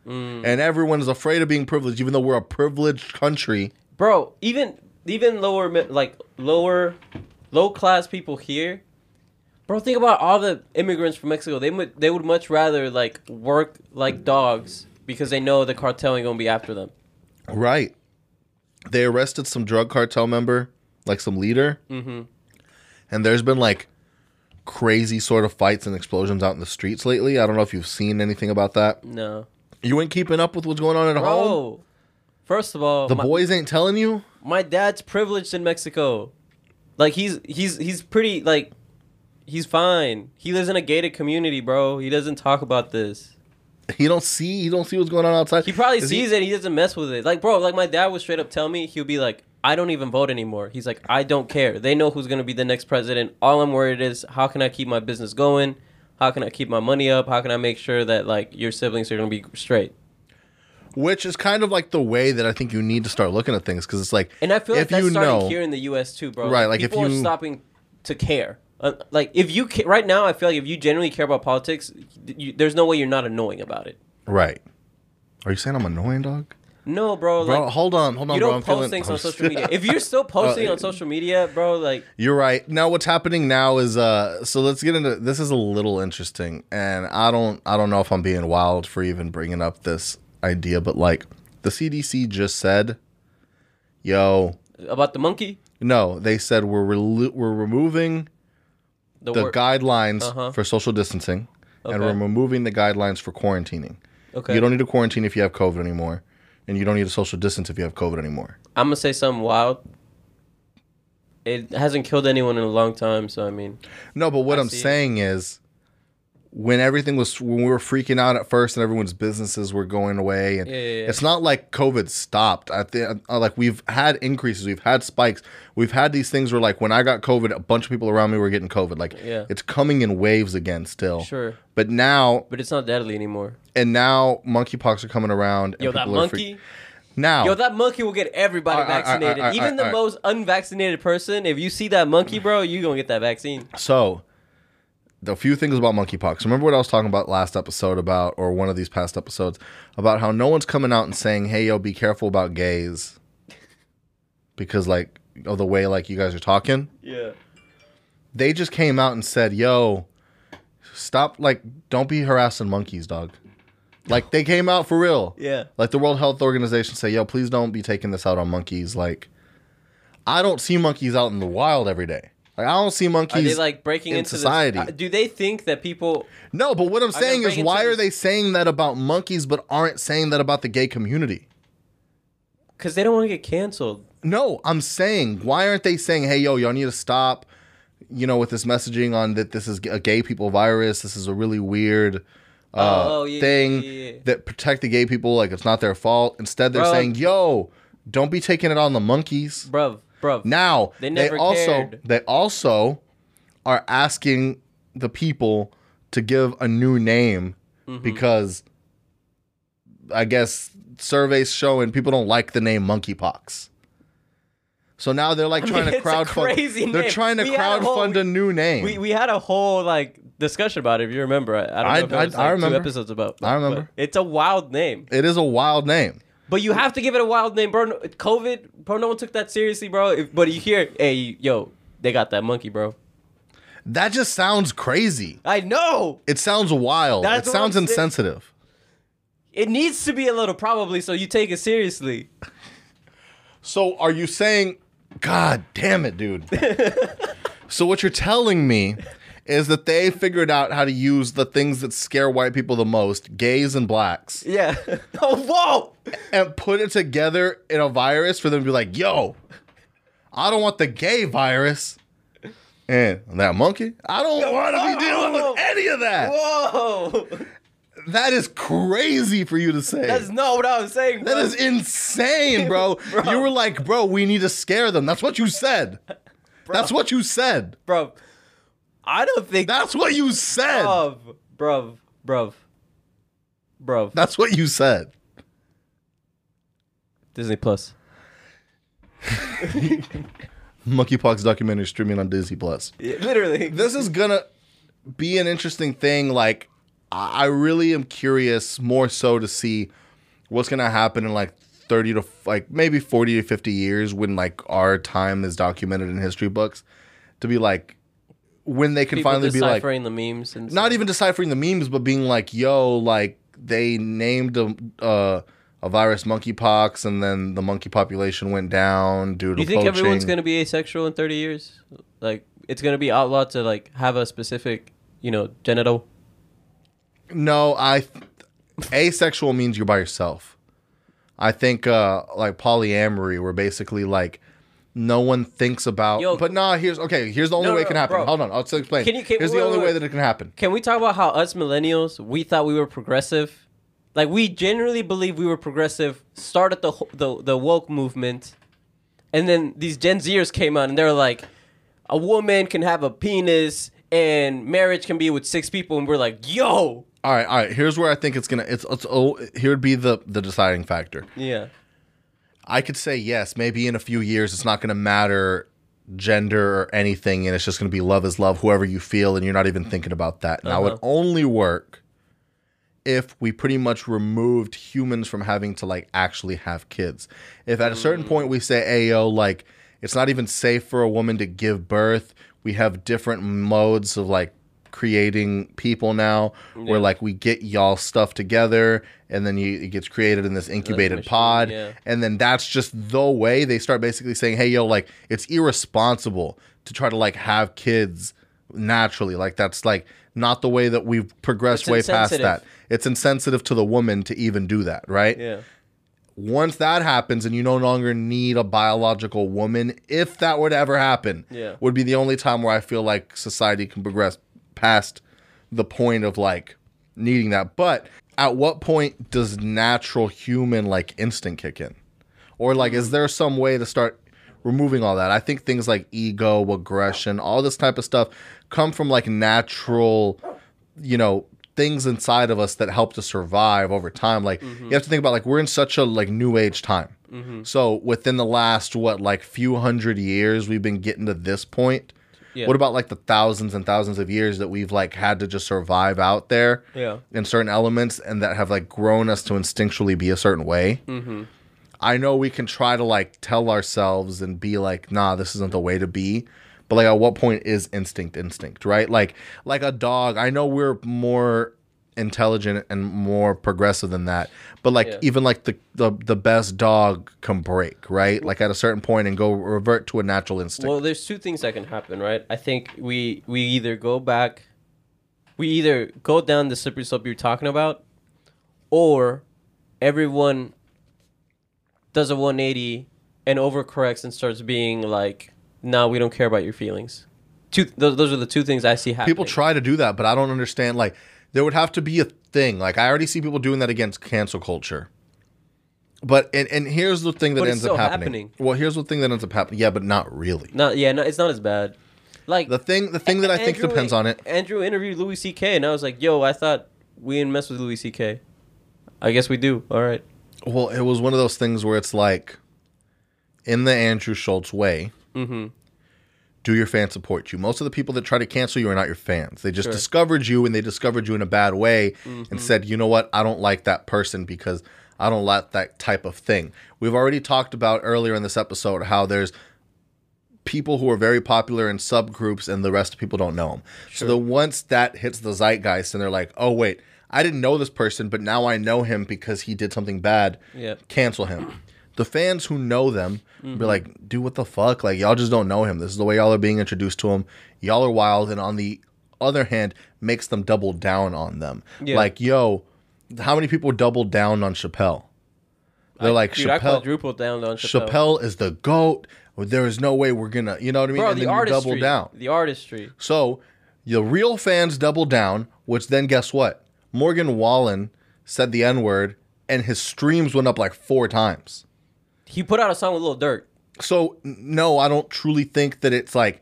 Mm. and is afraid of being privileged even though we're a privileged country. Bro even even lower like lower low class people here Bro, think about all the immigrants from Mexico. They would they would much rather like work like dogs because they know the cartel ain't gonna be after them. Right. They arrested some drug cartel member, like some leader. Mm-hmm. And there's been like crazy sort of fights and explosions out in the streets lately. I don't know if you've seen anything about that. No, You ain't keeping up with what's going on at home. First of all, The my, boys ain't telling you. My dad's privileged in Mexico. Like he's he's he's pretty like he's fine. He lives in a gated community, bro. He doesn't talk about this. He don't see. He don't see what's going on outside. He probably Is sees it. He doesn't mess with it. Like, bro, like my dad would straight up tell me, he'll be like, I don't even vote anymore. He's like, I don't care. They know who's gonna be the next president. All I'm worried is how can I keep my business going? How can I keep my money up? How can I make sure that like your siblings are gonna be straight? Which is kind of like the way that I think you need to start looking at things because it's like, And I feel like if that's you starting know, here in the U.S. too, bro. Right, like, if people are you- stopping to care. Uh, like if you ca- right now, I feel like if you genuinely care about politics, you, there's no way you're not annoying about it. right? Are you saying I'm annoying, dog? No, bro. Bro, like hold on, hold on, you don't I'm post feeling- things on social media. If you're still posting on social media, bro, like You're right. Now what's happening now is uh so let's get into this is a little interesting and I don't I don't know if I'm being wild for even bringing up this idea but like the CDC just said yo about the monkey, no they said we're we're removing the, the guidelines Uh-huh. for social distancing and we're removing the guidelines for quarantining. Okay. You don't need to quarantine if you have COVID anymore and you don't need to social distance if you have COVID anymore. I'm gonna say something wild. It hasn't killed anyone in a long time, so I mean, No, but what I I'm saying is when everything was when we were freaking out at first and everyone's businesses were going away and Yeah, yeah, yeah. it's not like COVID stopped. I think uh, like we've had increases, we've had spikes. We've had these things where like when I got COVID, a bunch of people around me were getting COVID. Like Yeah. it's coming in waves again still. sure, But now but it's not deadly anymore. and now monkeypox are coming around and Yo, that people are free- monkey. now Yo, that monkey will get everybody vaccinated. Even the most unvaccinated person, if you see that monkey, bro, you gonna get that vaccine. So, the few things about monkeypox. Remember what I was talking about last episode about, or one of these past episodes, about how no one's coming out and saying, "Hey, yo, be careful about gays," because like of the way like you guys are talking. Yeah. They just came out and said, "Yo, stop! Like, don't be harassing monkeys, dog." Like they came out for real. Yeah. Like the World Health Organization say, "Yo, please don't be taking this out on monkeys." Like, I don't see monkeys out in the wild every day. Like I don't see Are monkeys they like breaking in into society. This, uh, do they think that people? No, but what I'm saying is, why are they saying that about monkeys, but aren't saying that about the gay community? Because they don't want to get canceled. No, I'm saying, why aren't they saying, hey, yo, y'all need to stop, you know, with this messaging on that this is a gay people virus. This is a really weird uh, Oh, yeah, thing yeah, yeah, that protect the gay people. Like it's not their fault. Instead, they're Bro. saying, yo, don't be taking it on the monkeys. Bruv, bruv. Now They they, also cared. they also are asking the people to give a new name Mm-hmm. because I guess surveys showing people don't like the name monkeypox. So now they're like I mean, trying to it's a crowdfund. They're trying to We had a whole- a new name. We, we had a whole like discussion about it. If you remember, I, I don't know I- if it was I- I like remember. two episodes about. I remember. It's a wild name, it is a wild name. But you have to give it a wild name, bro. COVID, bro. No one took that seriously, bro. If, but you hear, hey, yo, they got that monkey, bro. That just sounds crazy. I know It sounds wild. That's it sounds insensitive. it needs to be a little probably, so you take it seriously. So are you saying, God damn it, dude? so what you're telling me is that they figured out how to use the things that scare white people the most, gays and blacks, Yeah. oh, whoa. and put it together in a virus for them to be like, yo, I don't want the gay virus. And that monkey, I don't want to be dealing with any of that. Whoa. That is crazy for you to say. That's not what I was saying. That bro. is insane, bro. Bro. You were like, bro, we need to scare them. That's what you said. That's what you said. bro. I don't think That's what you said. bruv, bruv, bruv, bruv. That's what you said. Disney Plus. Monkeypox documentary streaming on Disney Plus. literally. This is gonna be an interesting thing. Like, I I really am curious more so to see what's gonna happen in like 30 to like maybe 40 to 50 years when like our time is documented in history books to be like when they can People finally be like, deciphering the memes and not stuff. even deciphering the memes, but being like, yo, like they named a uh, a virus monkeypox, and then the monkey population went down due to Do you think poaching. everyone's gonna be asexual in 30 years? Like it's gonna be outlawed to like have a specific, you know, genital. No, I th- asexual means you're by yourself. I think uh like polyamory where basically like no one thinks about Yo, but nah here's okay here's the only No, way it can happen bro. hold on i'll still explain Can you- can- here's wait, the only wait, way that it can happen Can we talk about how us millennials we thought we were progressive? Like we genuinely believe we were progressive. Started the the the woke movement, and then these Gen Zers came out and they're like, a woman can have a penis and marriage can be with six people, and we're like, yo, all right all right here's where i think it's gonna it's, it's oh here would be the the deciding factor yeah, i could say yes maybe in a few years it's not gonna matter gender or anything and it's just gonna be love is love whoever you feel and you're not even thinking about that now it Uh-huh. only work if we pretty much removed humans from having to like actually have kids. If at a certain point we say, "Hey yo, like it's not even safe for a woman to give birth," we have different modes of like creating people now where like we get y'all stuff together and then you, it gets created in this incubated machine, pod. yeah. and then that's just the way they start basically saying hey yo like it's irresponsible to try to like have kids naturally. Like that's like not the way that we've progressed It's way past that. it's insensitive to the woman to even do that right? Yeah, once that happens and you no longer need a biological woman if that were to ever happen Yeah. would be the only time where i feel like society can progress past the point of like needing that. But at what point does natural human like instinct kick in? Or like is mm. there some way to start removing all that? I think things like ego aggression all this type of stuff come from like natural you know things inside of us that help to survive over time. Like you mm-hmm. have to think about like we're in such a like new age time. Mm-hmm. So within the last what like few hundred years we've been getting to this point Yeah. what about like the thousands and thousands of years that we've like had to just survive out there yeah, in certain elements and that have like grown us to instinctually be a certain way. Mm-hmm. I know we can try to like tell ourselves and be like, nah, this isn't the way to be. But like, at what point is instinct instinct, right? Like, like a dog. I know we're more intelligent and more progressive than that. But like, Yeah. even like the, the the best dog can break, right? Like at a certain point and go revert to a natural instinct. Well, there's two things that can happen, right? I think we we either go back, we either go down the slippery slope you're talking about, or everyone does a 180 and overcorrects and starts being like, "No, we don't care about your feelings." Two, those, those are the two things I see happening. people try to do that, but I don't understand. Like, there would have to be a thing. Like, I already see people doing that against cancel culture. But and, and here's the thing that But it's ends still up happening. happening. Well, here's the thing that ends up happening. Yeah, but not really. Not yeah, no, it's not as bad. Like The thing the thing that I think depends on it. Andrew interviewed Louis C.K. and I was like, "Yo, I thought we didn't mess with Louis C.K. I guess we do. All right." Well, it was one of those things where it's like, in the Andrew Schulz way, Mm-hmm. Do your fans support you? Most of the people that try to cancel you are not your fans. They just Sure. discovered you and they discovered you in a bad way Mm-hmm. and said, you know what, I don't like that person because I don't like that type of thing. We've already talked about earlier in this episode how there's people who are very popular in subgroups and the rest of people don't know them. So the, once that hits the zeitgeist and they're like, oh, wait, I didn't know this person, but now I know him because he did something bad, Yep. cancel him. The fans who know them be mm-hmm. like, dude, what the fuck? Like, y'all just don't know him. This is the way y'all are being introduced to him. Y'all are wild. And on the other hand, makes them double down on them. Yeah. Like, yo, how many people doubled down on Chappelle? They're like, Dude, I Chappelle, quadrupled down on Chappelle. Chappelle is the GOAT. There is no way we're gonna, you know what I mean? Bro, and the then you artistry. double down. The artistry. So the real fans double down, which then guess what? Morgan Wallen said the N word, and his streams went up like four times. He put out a song with Lil Durk. So no, I don't truly think that it's like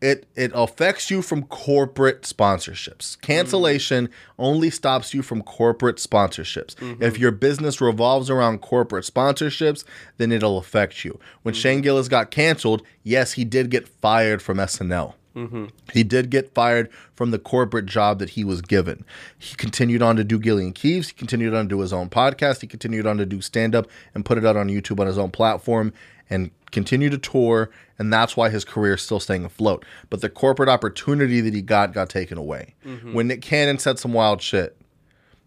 it it affects you from corporate sponsorships. Cancellation mm-hmm. only stops you from corporate sponsorships. Mm-hmm. If your business revolves around corporate sponsorships, then it'll affect you. When mm-hmm. Shane Gillis got canceled, yes, he did get fired from SNL. Mm-hmm. He did get fired from the corporate job that he was given. He continued on to do Gilly and Keeves. He continued on to do his own podcast. He continued on to do stand up and put it out on YouTube on his own platform and continue to tour. And that's why his career is still staying afloat. But the corporate opportunity that he got got taken away. Mm-hmm. When Nick Cannon said some wild shit,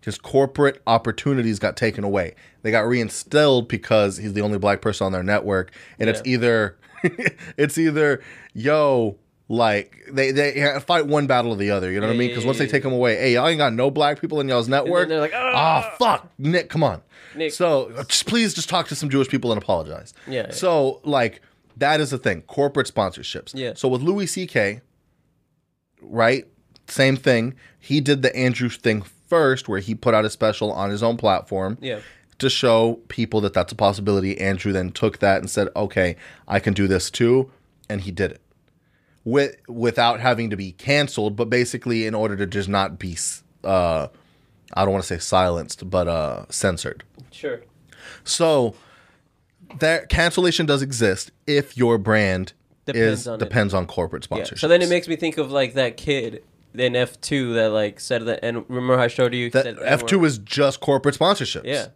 his corporate opportunities got taken away. They got reinstilled because he's the only black person on their network, and it's either it's either yo like they they fight one battle or the other. You know what I mean? Because once they take them away, hey, y'all ain't got no black people in y'all's network. they're like, ah, fuck, Nick, come on. Nick. So just please just talk to some Jewish people and apologize. Yeah, yeah. So like that is the thing, corporate sponsorships. Yeah. So with Louis C.K right? Same thing. He did the Andrew thing first, where he put out a special on his own platform Yeah. to show people that that's a possibility. Andrew then took that and said, "Okay, I can do this too," and he did it with without having to be canceled, but basically in order to just not be, uh, I don't want to say silenced, but uh, censored. Sure. So that cancellation does exist if your brand Depends is on it. depends on corporate Yeah. sponsorship. So then it makes me think of like that kid in F two that like said that and remember how I showed you that F two is just corporate sponsorships. Yeah.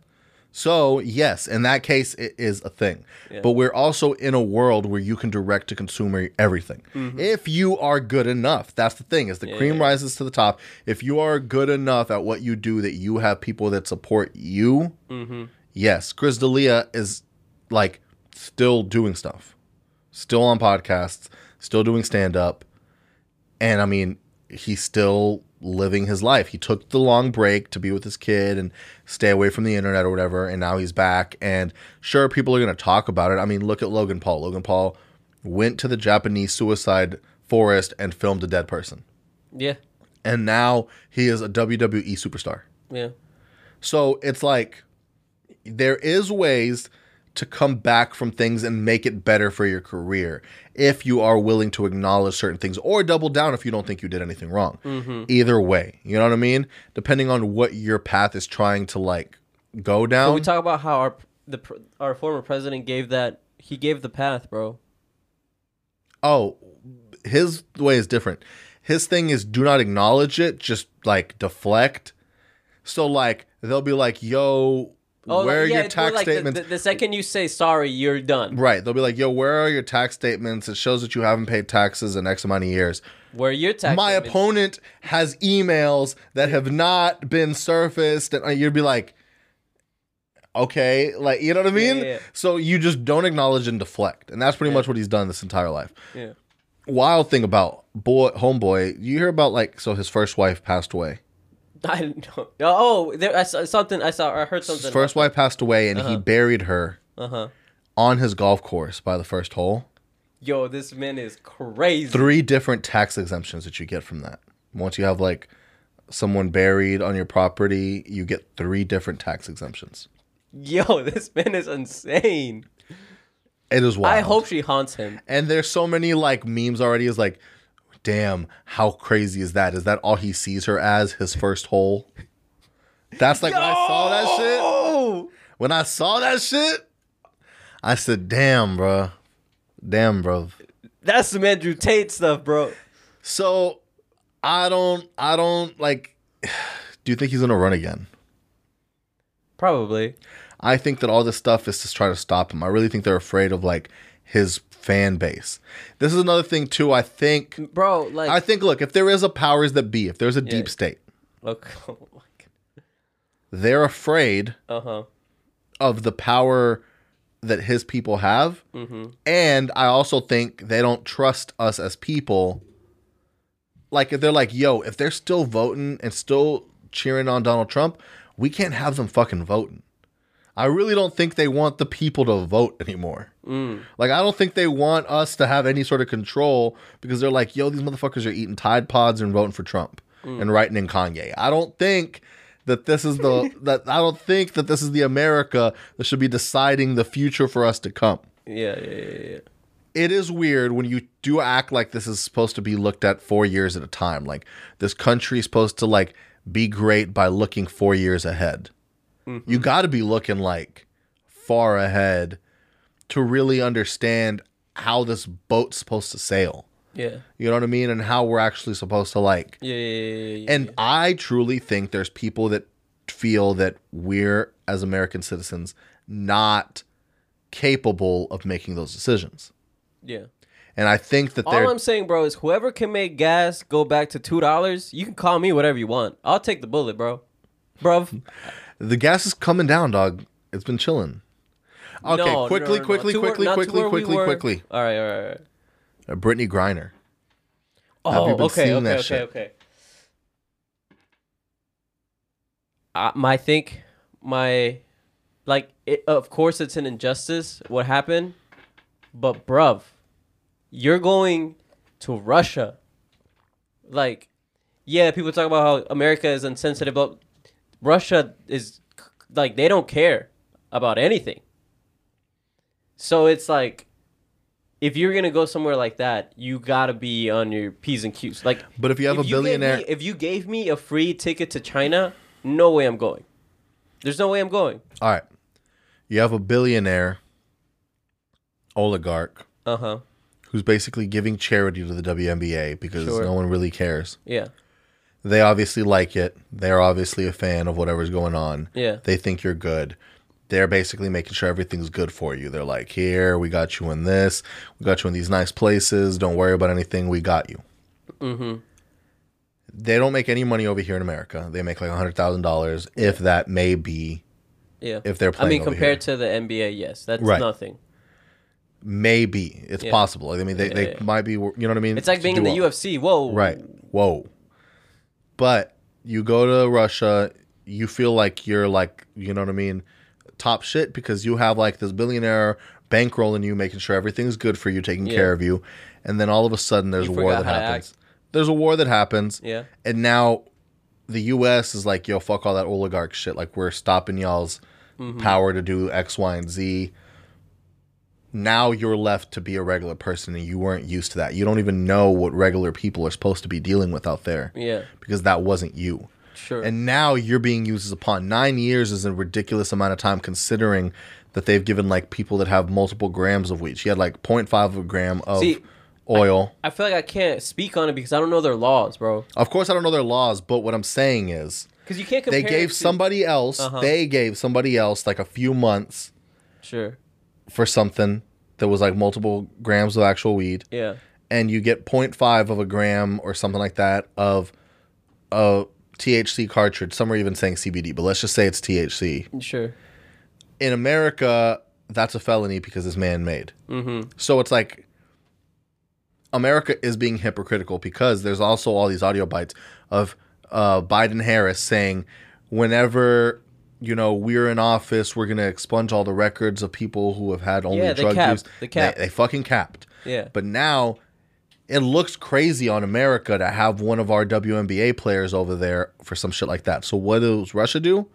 So yes, in that case, it is a thing. Yeah. But we're also in a world where you can direct to consumer everything. If you are good enough, that's the thing. Is the cream Mm-hmm. yeah. rises to the top. If you are good enough at what you do, that you have people that support you. Mm-hmm. Yes, Chris D'Elia is like still doing stuff, still on podcasts, still doing stand up, and I mean he's still living his life. He took the long break to be with his kid and stay away from the internet or whatever, and now he's back. And sure, people are going to talk about it. I mean, look at Logan Paul. Logan Paul went to the Japanese suicide forest and filmed a dead person, Yeah. and now he is a WWE superstar. Yeah. So it's like there is ways to come back from things and make it better for your career if you are willing to acknowledge certain things or double down if you don't think you did anything wrong. Mm-hmm. Either way, you know what I mean? Depending on what your path is trying to like go But down. we talk about how our the our former president gave that he gave the path, bro. oh, his way is different. His thing is do not acknowledge it, just like deflect. So like they'll be like, "Yo, Oh, where are yeah, your tax like the- statements?" The, the second you say sorry, you're done. Right. They'll be like, yo, where are your tax statements? It shows that you haven't paid taxes in X amount of years. Where your tax My statements- opponent has emails that have not been surfaced. And uh, you'd be like, okay. Like, you know what I mean? Yeah, yeah. So you just don't acknowledge and deflect. And that's pretty much what he's done this entire life. Yeah. Wild thing about boy, homeboy, you hear about like, so his first wife passed away. I don't know. Oh, there I saw something. I saw. I heard something. His first wife passed away and he Uh-huh. buried her Uh huh. on his golf course by the first hole. Yo, this man is crazy. three different tax exemptions that you get from that. Once you have like someone buried on your property, you get three different tax exemptions. Yo, this man is insane. It is wild. I hope she haunts him. And there's so many like memes already. Is like, damn, how crazy is that? Is that all he sees her as? His first hole. That's like when I saw that shit. When I saw that shit, I said, damn, bro, damn, bro. that's some Andrew Tate stuff, bro. So I don't, I don't like. Do you think he's gonna run again? Probably. I think that all this stuff is to try to stop him. I really think they're afraid of like his fan base. This is another thing too. I think Bro, like I think look, if there is a powers that be, if there's a deep state, look. Oh they're afraid. Uh-huh. of the power that his people have. Mm-hmm. And I also think they don't trust us as people. Like if they're like, yo, if they're still voting and still cheering on Donald Trump, we can't have them fucking voting. I really don't think they want the people to vote anymore. Mm. Like I don't think they want us to have any sort of control because they're like, yo, these motherfuckers are eating Tide Pods and voting for Trump and writing in Kanye. I don't think that this is the that I don't think that this is the America that should be deciding the future for us to come. Yeah, yeah, yeah, yeah. It is weird when you do act like this is supposed to be looked at 4 years at a time. Like this country is supposed to like be great by looking 4 years ahead. You mm-hmm. got to be looking like far ahead to really understand how this boat's supposed to sail. Yeah. You know what I mean? And how we're actually supposed to like. Yeah. Yeah. Yeah. yeah. And I truly think there's people that feel that we're as American citizens not capable of making those decisions. yeah. And I think that All I'm saying, bro, is whoever can make gas go back to two dollars, you can call me whatever you want. I'll take the bullet, bro. Bro. the gas is coming down, dog. It's been chilling. Okay, No, quickly, no, no, quickly, to where- quickly, quickly, we quickly, quickly. All right, all right, all right. Uh, Brittney Griner. Oh, Have you been okay, seeing okay, that okay, shit? okay. I, my think, my, like, it, of course it's an injustice what happened, but bruv, you're going to Russia. Like, yeah, people talk about how America is insensitive, but Russia is, like, they don't care about anything. So it's like, if you're gonna go somewhere like that, you gotta be on your p's and q's. Like, But if you have a gave me- billionaire, if you gave me a free ticket to China, no way I'm going. There's no way I'm going. all right, you have a billionaire oligarch Uh huh. who's basically giving charity to the WNBA because Sure. no one really cares. Yeah. They obviously like it. They're obviously a fan of whatever's going on. Yeah. They think you're good. They're basically making sure everything's good for you. They're like, here, we got you in this. We got you in these nice places. Don't worry about anything. We got you. Mm-hmm. They don't make any money over here in America. They make like $100,000, if that may be, Yeah. if they're playing I mean, compared to the NBA, yes, that's Right. nothing. maybe. It's Yeah. possible. I mean, they, Yeah, they yeah. might be, you know what I mean? It's like being in the UFC. Whoa. Right. Whoa. But you go to Russia, you feel like you're like, you know what I mean, top shit because you have like this billionaire bankrolling you, making sure everything's good for you, taking Yeah. care of you, and then all of a sudden there's You a war that happens. There's a war that happens, Yeah. and now the U.S. is like, yo, fuck all that oligarch shit. Like we're stopping y'all's Mm-hmm. power to do X, Y, and Z. Now you're left to be a regular person, and you weren't used to that. You don't even know what regular people are supposed to be dealing with out there Yeah. because that wasn't you. Sure. And now you're being used as a pawn. Nine years is a ridiculous amount of time considering that they've given like people that have multiple grams of weed. She had like 0.5 of a gram of See, oil. I feel like I can't speak on it because I don't know their laws, bro. of course, I don't know their laws, but what I'm saying is Because you can't compare. they gave to- somebody else, Uh-huh. they gave somebody else like a few months Sure. For something that was like multiple grams of actual weed. Yeah. and you get 0.5 of a gram or something like that of a THC cartridge. Some are even saying CBD, but let's just say it's THC. Sure. In America, that's a felony because it's man made. Mm-hmm. So it's like America is being hypocritical because there's also all these audio bites of uh, Biden Harris saying, whenever you know we're in office, we're gonna expunge all the records of people who have had only Yeah, drug use. They capped. They, they fucking capped. Yeah. But now it looks crazy on America to have one of our WNBA players over there for some shit like that. So what does Russia do?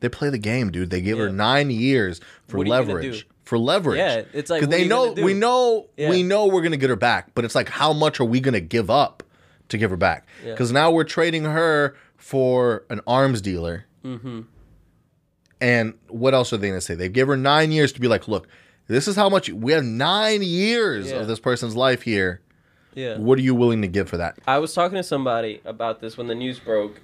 They play the game, dude. They give her nine years for What are you gonna leverage. For leverage. Yeah, it's like, because what are they know we know Yeah. we know we're gonna get her back, but it's like how much are we gonna give up to give her back? Yeah. Because now we're trading her for an arms dealer. Mm-hmm. And what else are they going to say? They give her nine years to be like, look, this is how much we have nine years Yeah. of this person's life here. Yeah. What are you willing to give for that? I was talking to somebody about this when the news broke,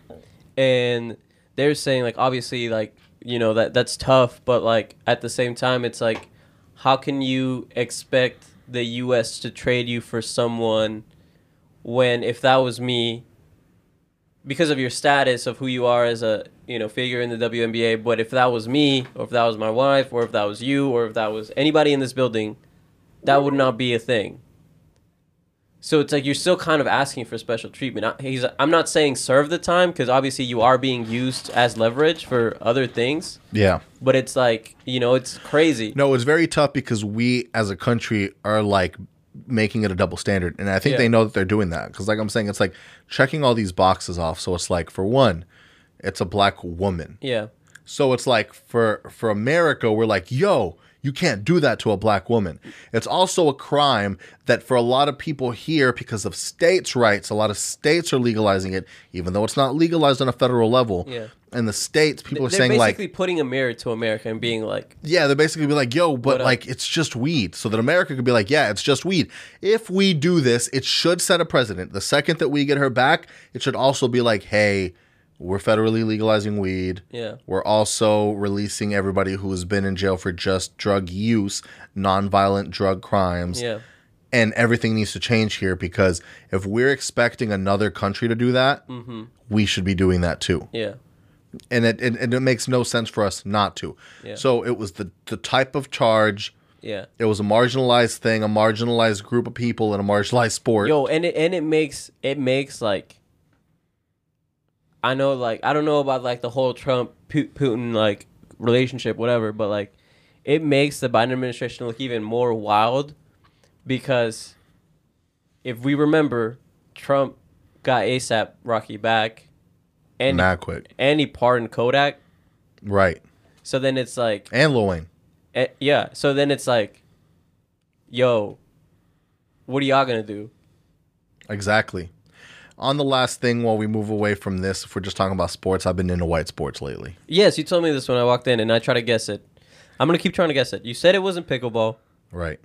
and they're saying like obviously like you know that that's tough, but like at the same time it's like how can you expect the U.S. to trade you for someone when if that was me because of your status of who you are as a you know figure in the WNBA, but if that was me or if that was my wife or if that was you or if that was anybody in this building, that would not be a thing. So it's like you're still kind of asking for special treatment. I, he's, I'm not saying serve the time because obviously you are being used as leverage for other things, Yeah. but it's like you know it's crazy. No, it's very tough because we as a country are like making it a double standard. And I think Yeah. they know that they're doing that. Because, like I'm saying, it's like checking all these boxes off. So it's like, for one, it's a black woman. Yeah, So it's like for for America, we're like, yo, You can't do that to a black woman. It's also a crime that for a lot of people here, because of states' rights, a lot of states are legalizing it, even though it's not legalized on a federal level. Yeah. In the states, people are They're saying like, basically putting a mirror to America and being like, yeah, they're basically be like, yo, but like it's just weed. So that America could be like, yeah, it's just weed. If we do this, it should set a precedent. The second that we get her back, it should also be like, hey, we're federally legalizing weed. yeah, We're also releasing everybody who has been in jail for just drug use, nonviolent drug crimes. yeah, And everything needs to change here because if we're expecting another country to do that, Mm-hmm. we should be doing that too yeah, and it, it and it makes no sense for us not to. Yeah. So it was the the type of charge. yeah. It was a marginalized thing, a marginalized group of people in a marginalized sport. Yo, and it and it makes it makes like I know like I don't know about like the whole Trump Putin like relationship whatever, but like it makes the Biden administration look even more wild because if we remember Trump got ASAP Rocky back and not quick, and he pardoned Kodak. right? So then it's like And Lil Wayne. eh, yeah, so then it's like yo what are y'all going to do? Exactly. On the last thing, while we move away from this, if we're just talking about sports, I've been into white sports lately. Yes, you told me this when I walked in, and I try to guess it. I'm gonna keep trying to guess it. You said it wasn't pickleball. Right.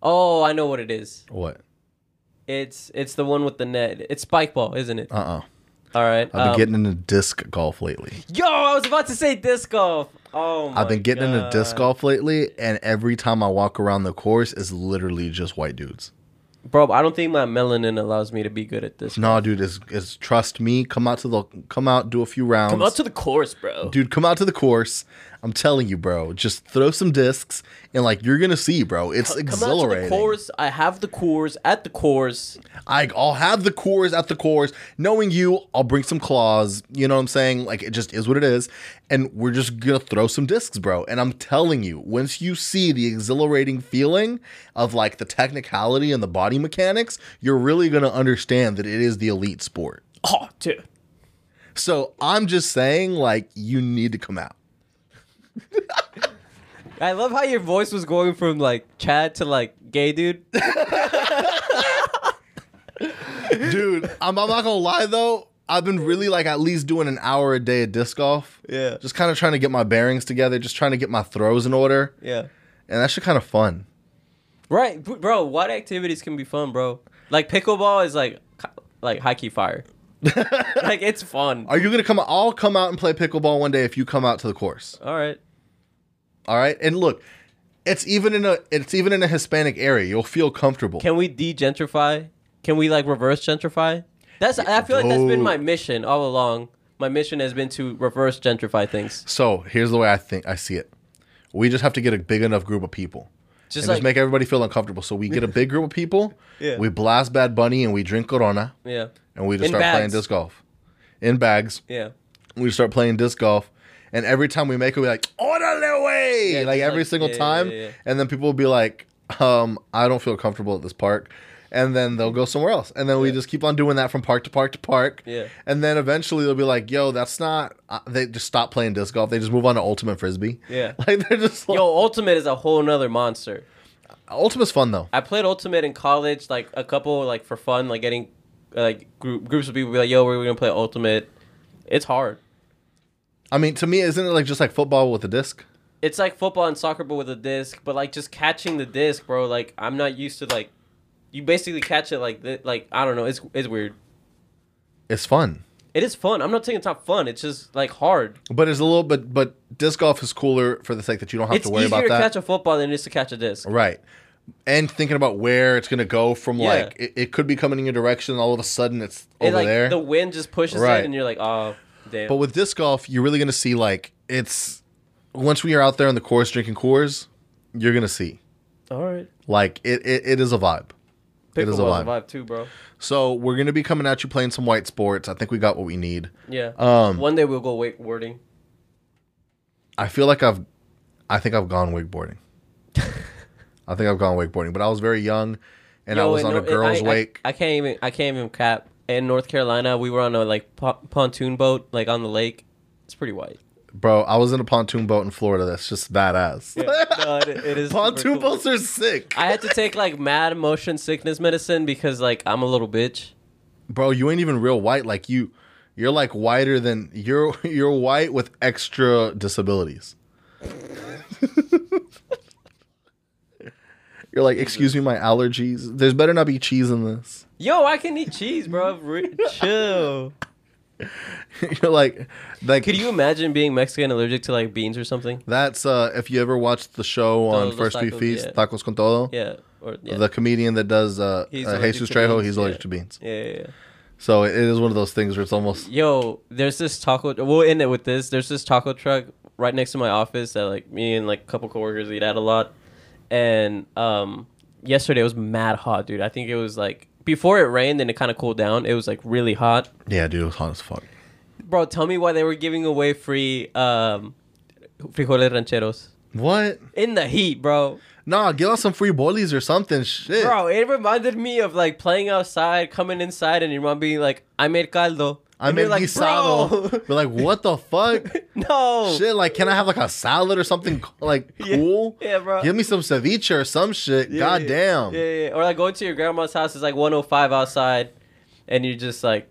Oh, I know what it is. What? It's it's the one with the net. It's spike ball, isn't it? Uh uh-uh. uh. All right. I've been um, getting into disc golf lately. Yo, I was about to say disc golf. Oh my I've been getting into disc golf lately, and every time I walk around the course, is literally just white dudes. Bro. I don't think my melanin allows me to be good at this. No, dude, is is trust me. Come out to the come out, do a few rounds. Come out to the course, bro. dude, come out to the course. I'm telling you, bro. Just throw some discs, and like you're gonna see, bro. It's Come exhilarating. the course. I have the course at the course. I, I'll have the cores at the cores. Knowing you, I'll bring some claws. You know what I'm saying? Like it just is what it is, and we're just gonna throw some discs, bro. And I'm telling you, once you see the exhilarating feeling of like the technicality and the body mechanics, you're really gonna understand that it is the elite sport. Oh, dude. So I'm just saying, like, you need to come out. I love how your voice was going from like Chad to like gay dude. dude I'm, I'm not gonna lie though i've been really like at least doing an hour a day of disc golf Yeah. just kind of trying to get my bearings together just trying to get my throws in order Yeah. and that's just kind of fun Right, bro. What activities can be fun, bro? Like pickleball is like like high key fire. like it's fun. are you gonna come i'll come out and play pickleball one day if you come out to the course All right. All right and look it's even in a it's even in a hispanic area you'll feel comfortable Can we de-gentrify? Can we like reverse gentrify? That's I feel like that's been my mission all along. My mission has been to reverse gentrify things. so here's the way i think i see it we just have to get a big enough group of people Just and like just make everybody feel uncomfortable so we get a big group of people Yeah. we blast bad bunny and we drink corona yeah, and we just In start playing disc golf in bags. yeah. We start playing disc golf, and every time we make it, we're like orderly way, Yeah, like every like- single yeah, time. yeah. And then people will be like, um, "I don't feel comfortable at this park." And then they'll go somewhere else, and then we just keep on doing that from park to park to park. Yeah. And then eventually they'll be like, "Yo, that's not." Uh, they just stop playing disc golf. They just move on to ultimate frisbee. Yeah. Like they're just like, Yo, ultimate is a whole nother monster. ultimate's fun though. I played ultimate in college, like a couple, like for fun, like getting, like group, groups of people be like, "Yo, we're gonna play ultimate." It's hard. I mean, to me, isn't it like just like football with a disc? It's like football and soccer, but with a disc. But like just catching the disc, bro. Like I'm not used to like, you basically catch it like. Like I don't know. It's it's weird. It's fun. It is fun. I'm not saying it's not fun. It's just like hard. But it's a little bit, but disc golf is cooler for the sake that you don't have It's to worry easier about to that. catch a football than it is to catch a disc. Right. And thinking about where it's going to go from Yeah. like, it, it could be coming in your direction. All of a sudden it's It, over like there. the wind just pushes Right. it, and you're like, oh, but with disc golf, you're really going to see like, it's, once we are out there on the course drinking Coors, you're going to see. All right. Like, it, it, it is a vibe. It is a vibe. a vibe too, bro. So we're going to be coming at you playing some white sports. I think we got what we need. Yeah. Um, One day we'll go wakeboarding. I feel like I've, I think I've gone wakeboarding. I think I've gone wakeboarding, but I was very young and I was on a girl's I, I- wake. I, can't even. I can't even cap. In North Carolina, we were on a like po- pontoon boat, like on the lake. It's pretty white. Bro, I was in a pontoon boat in Florida. That's just badass. Yeah, no, it, it is super pontoon cool. boats are sick. I had to take like mad motion sickness medicine because like I'm a little bitch. Bro, you ain't even real white. Like you, you're like whiter than you're. You're white with extra disabilities. you're like, excuse me, my allergies. There's better not be cheese in this. Yo, I can eat cheese, bro. Chill. you're like, like. Could you imagine being Mexican allergic to like beans or something? That's uh, if you ever watched the show on Todos First We tacos, Feast, yeah. Tacos con Todo. Yeah. Or yeah. The comedian that does uh, uh Jesus Trejo, he's yeah. allergic to beans. yeah, yeah, yeah. So it is one of those things where it's almost Yo, there's this taco. We'll end it with this. There's this taco truck right next to my office that like me and like a couple coworkers eat at a lot. And um, yesterday it was mad hot, dude. I think it was like before it rained and it kind of cooled down. It was like really hot, yeah, dude, it was hot as fuck. bro. Tell me why they were giving away free um, frijoles rancheros What? in the heat, bro. Nah, give us some free boilies or something. Shit. Bro, it reminded me of like playing outside, coming inside, and your mom being like, "I made caldo." I And like, guisado. "Bro." But like, what the fuck? no. shit, like, can I have like a salad or something like Yeah. cool? Yeah, bro. Give me some ceviche or some shit. Yeah, God yeah. damn. Yeah, yeah. Or like going to your grandma's house is like 105 outside, and you're just like,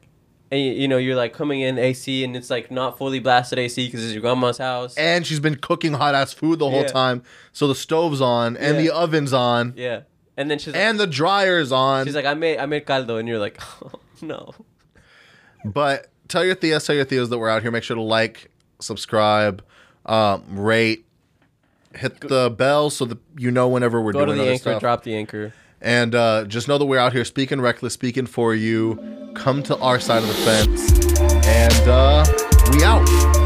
and you, you know you're like coming in AC and it's like not fully blasted AC because it's your grandma's house. And she's been cooking hot ass food the whole Yeah. time. So the stove's on and Yeah. the oven's on yeah, and then she's like, and the dryer's on. she's like, I made I made caldo, and you're like, oh, no. But tell your tias, tell your theos that we're out here. Make sure to like, subscribe, um, rate, hit the bell so that you know whenever we're Go to doing the other anchor, stuff. drop the anchor. And uh, just know that we're out here speaking reckless, speaking for you. Come to our side of the fence, and uh, we out.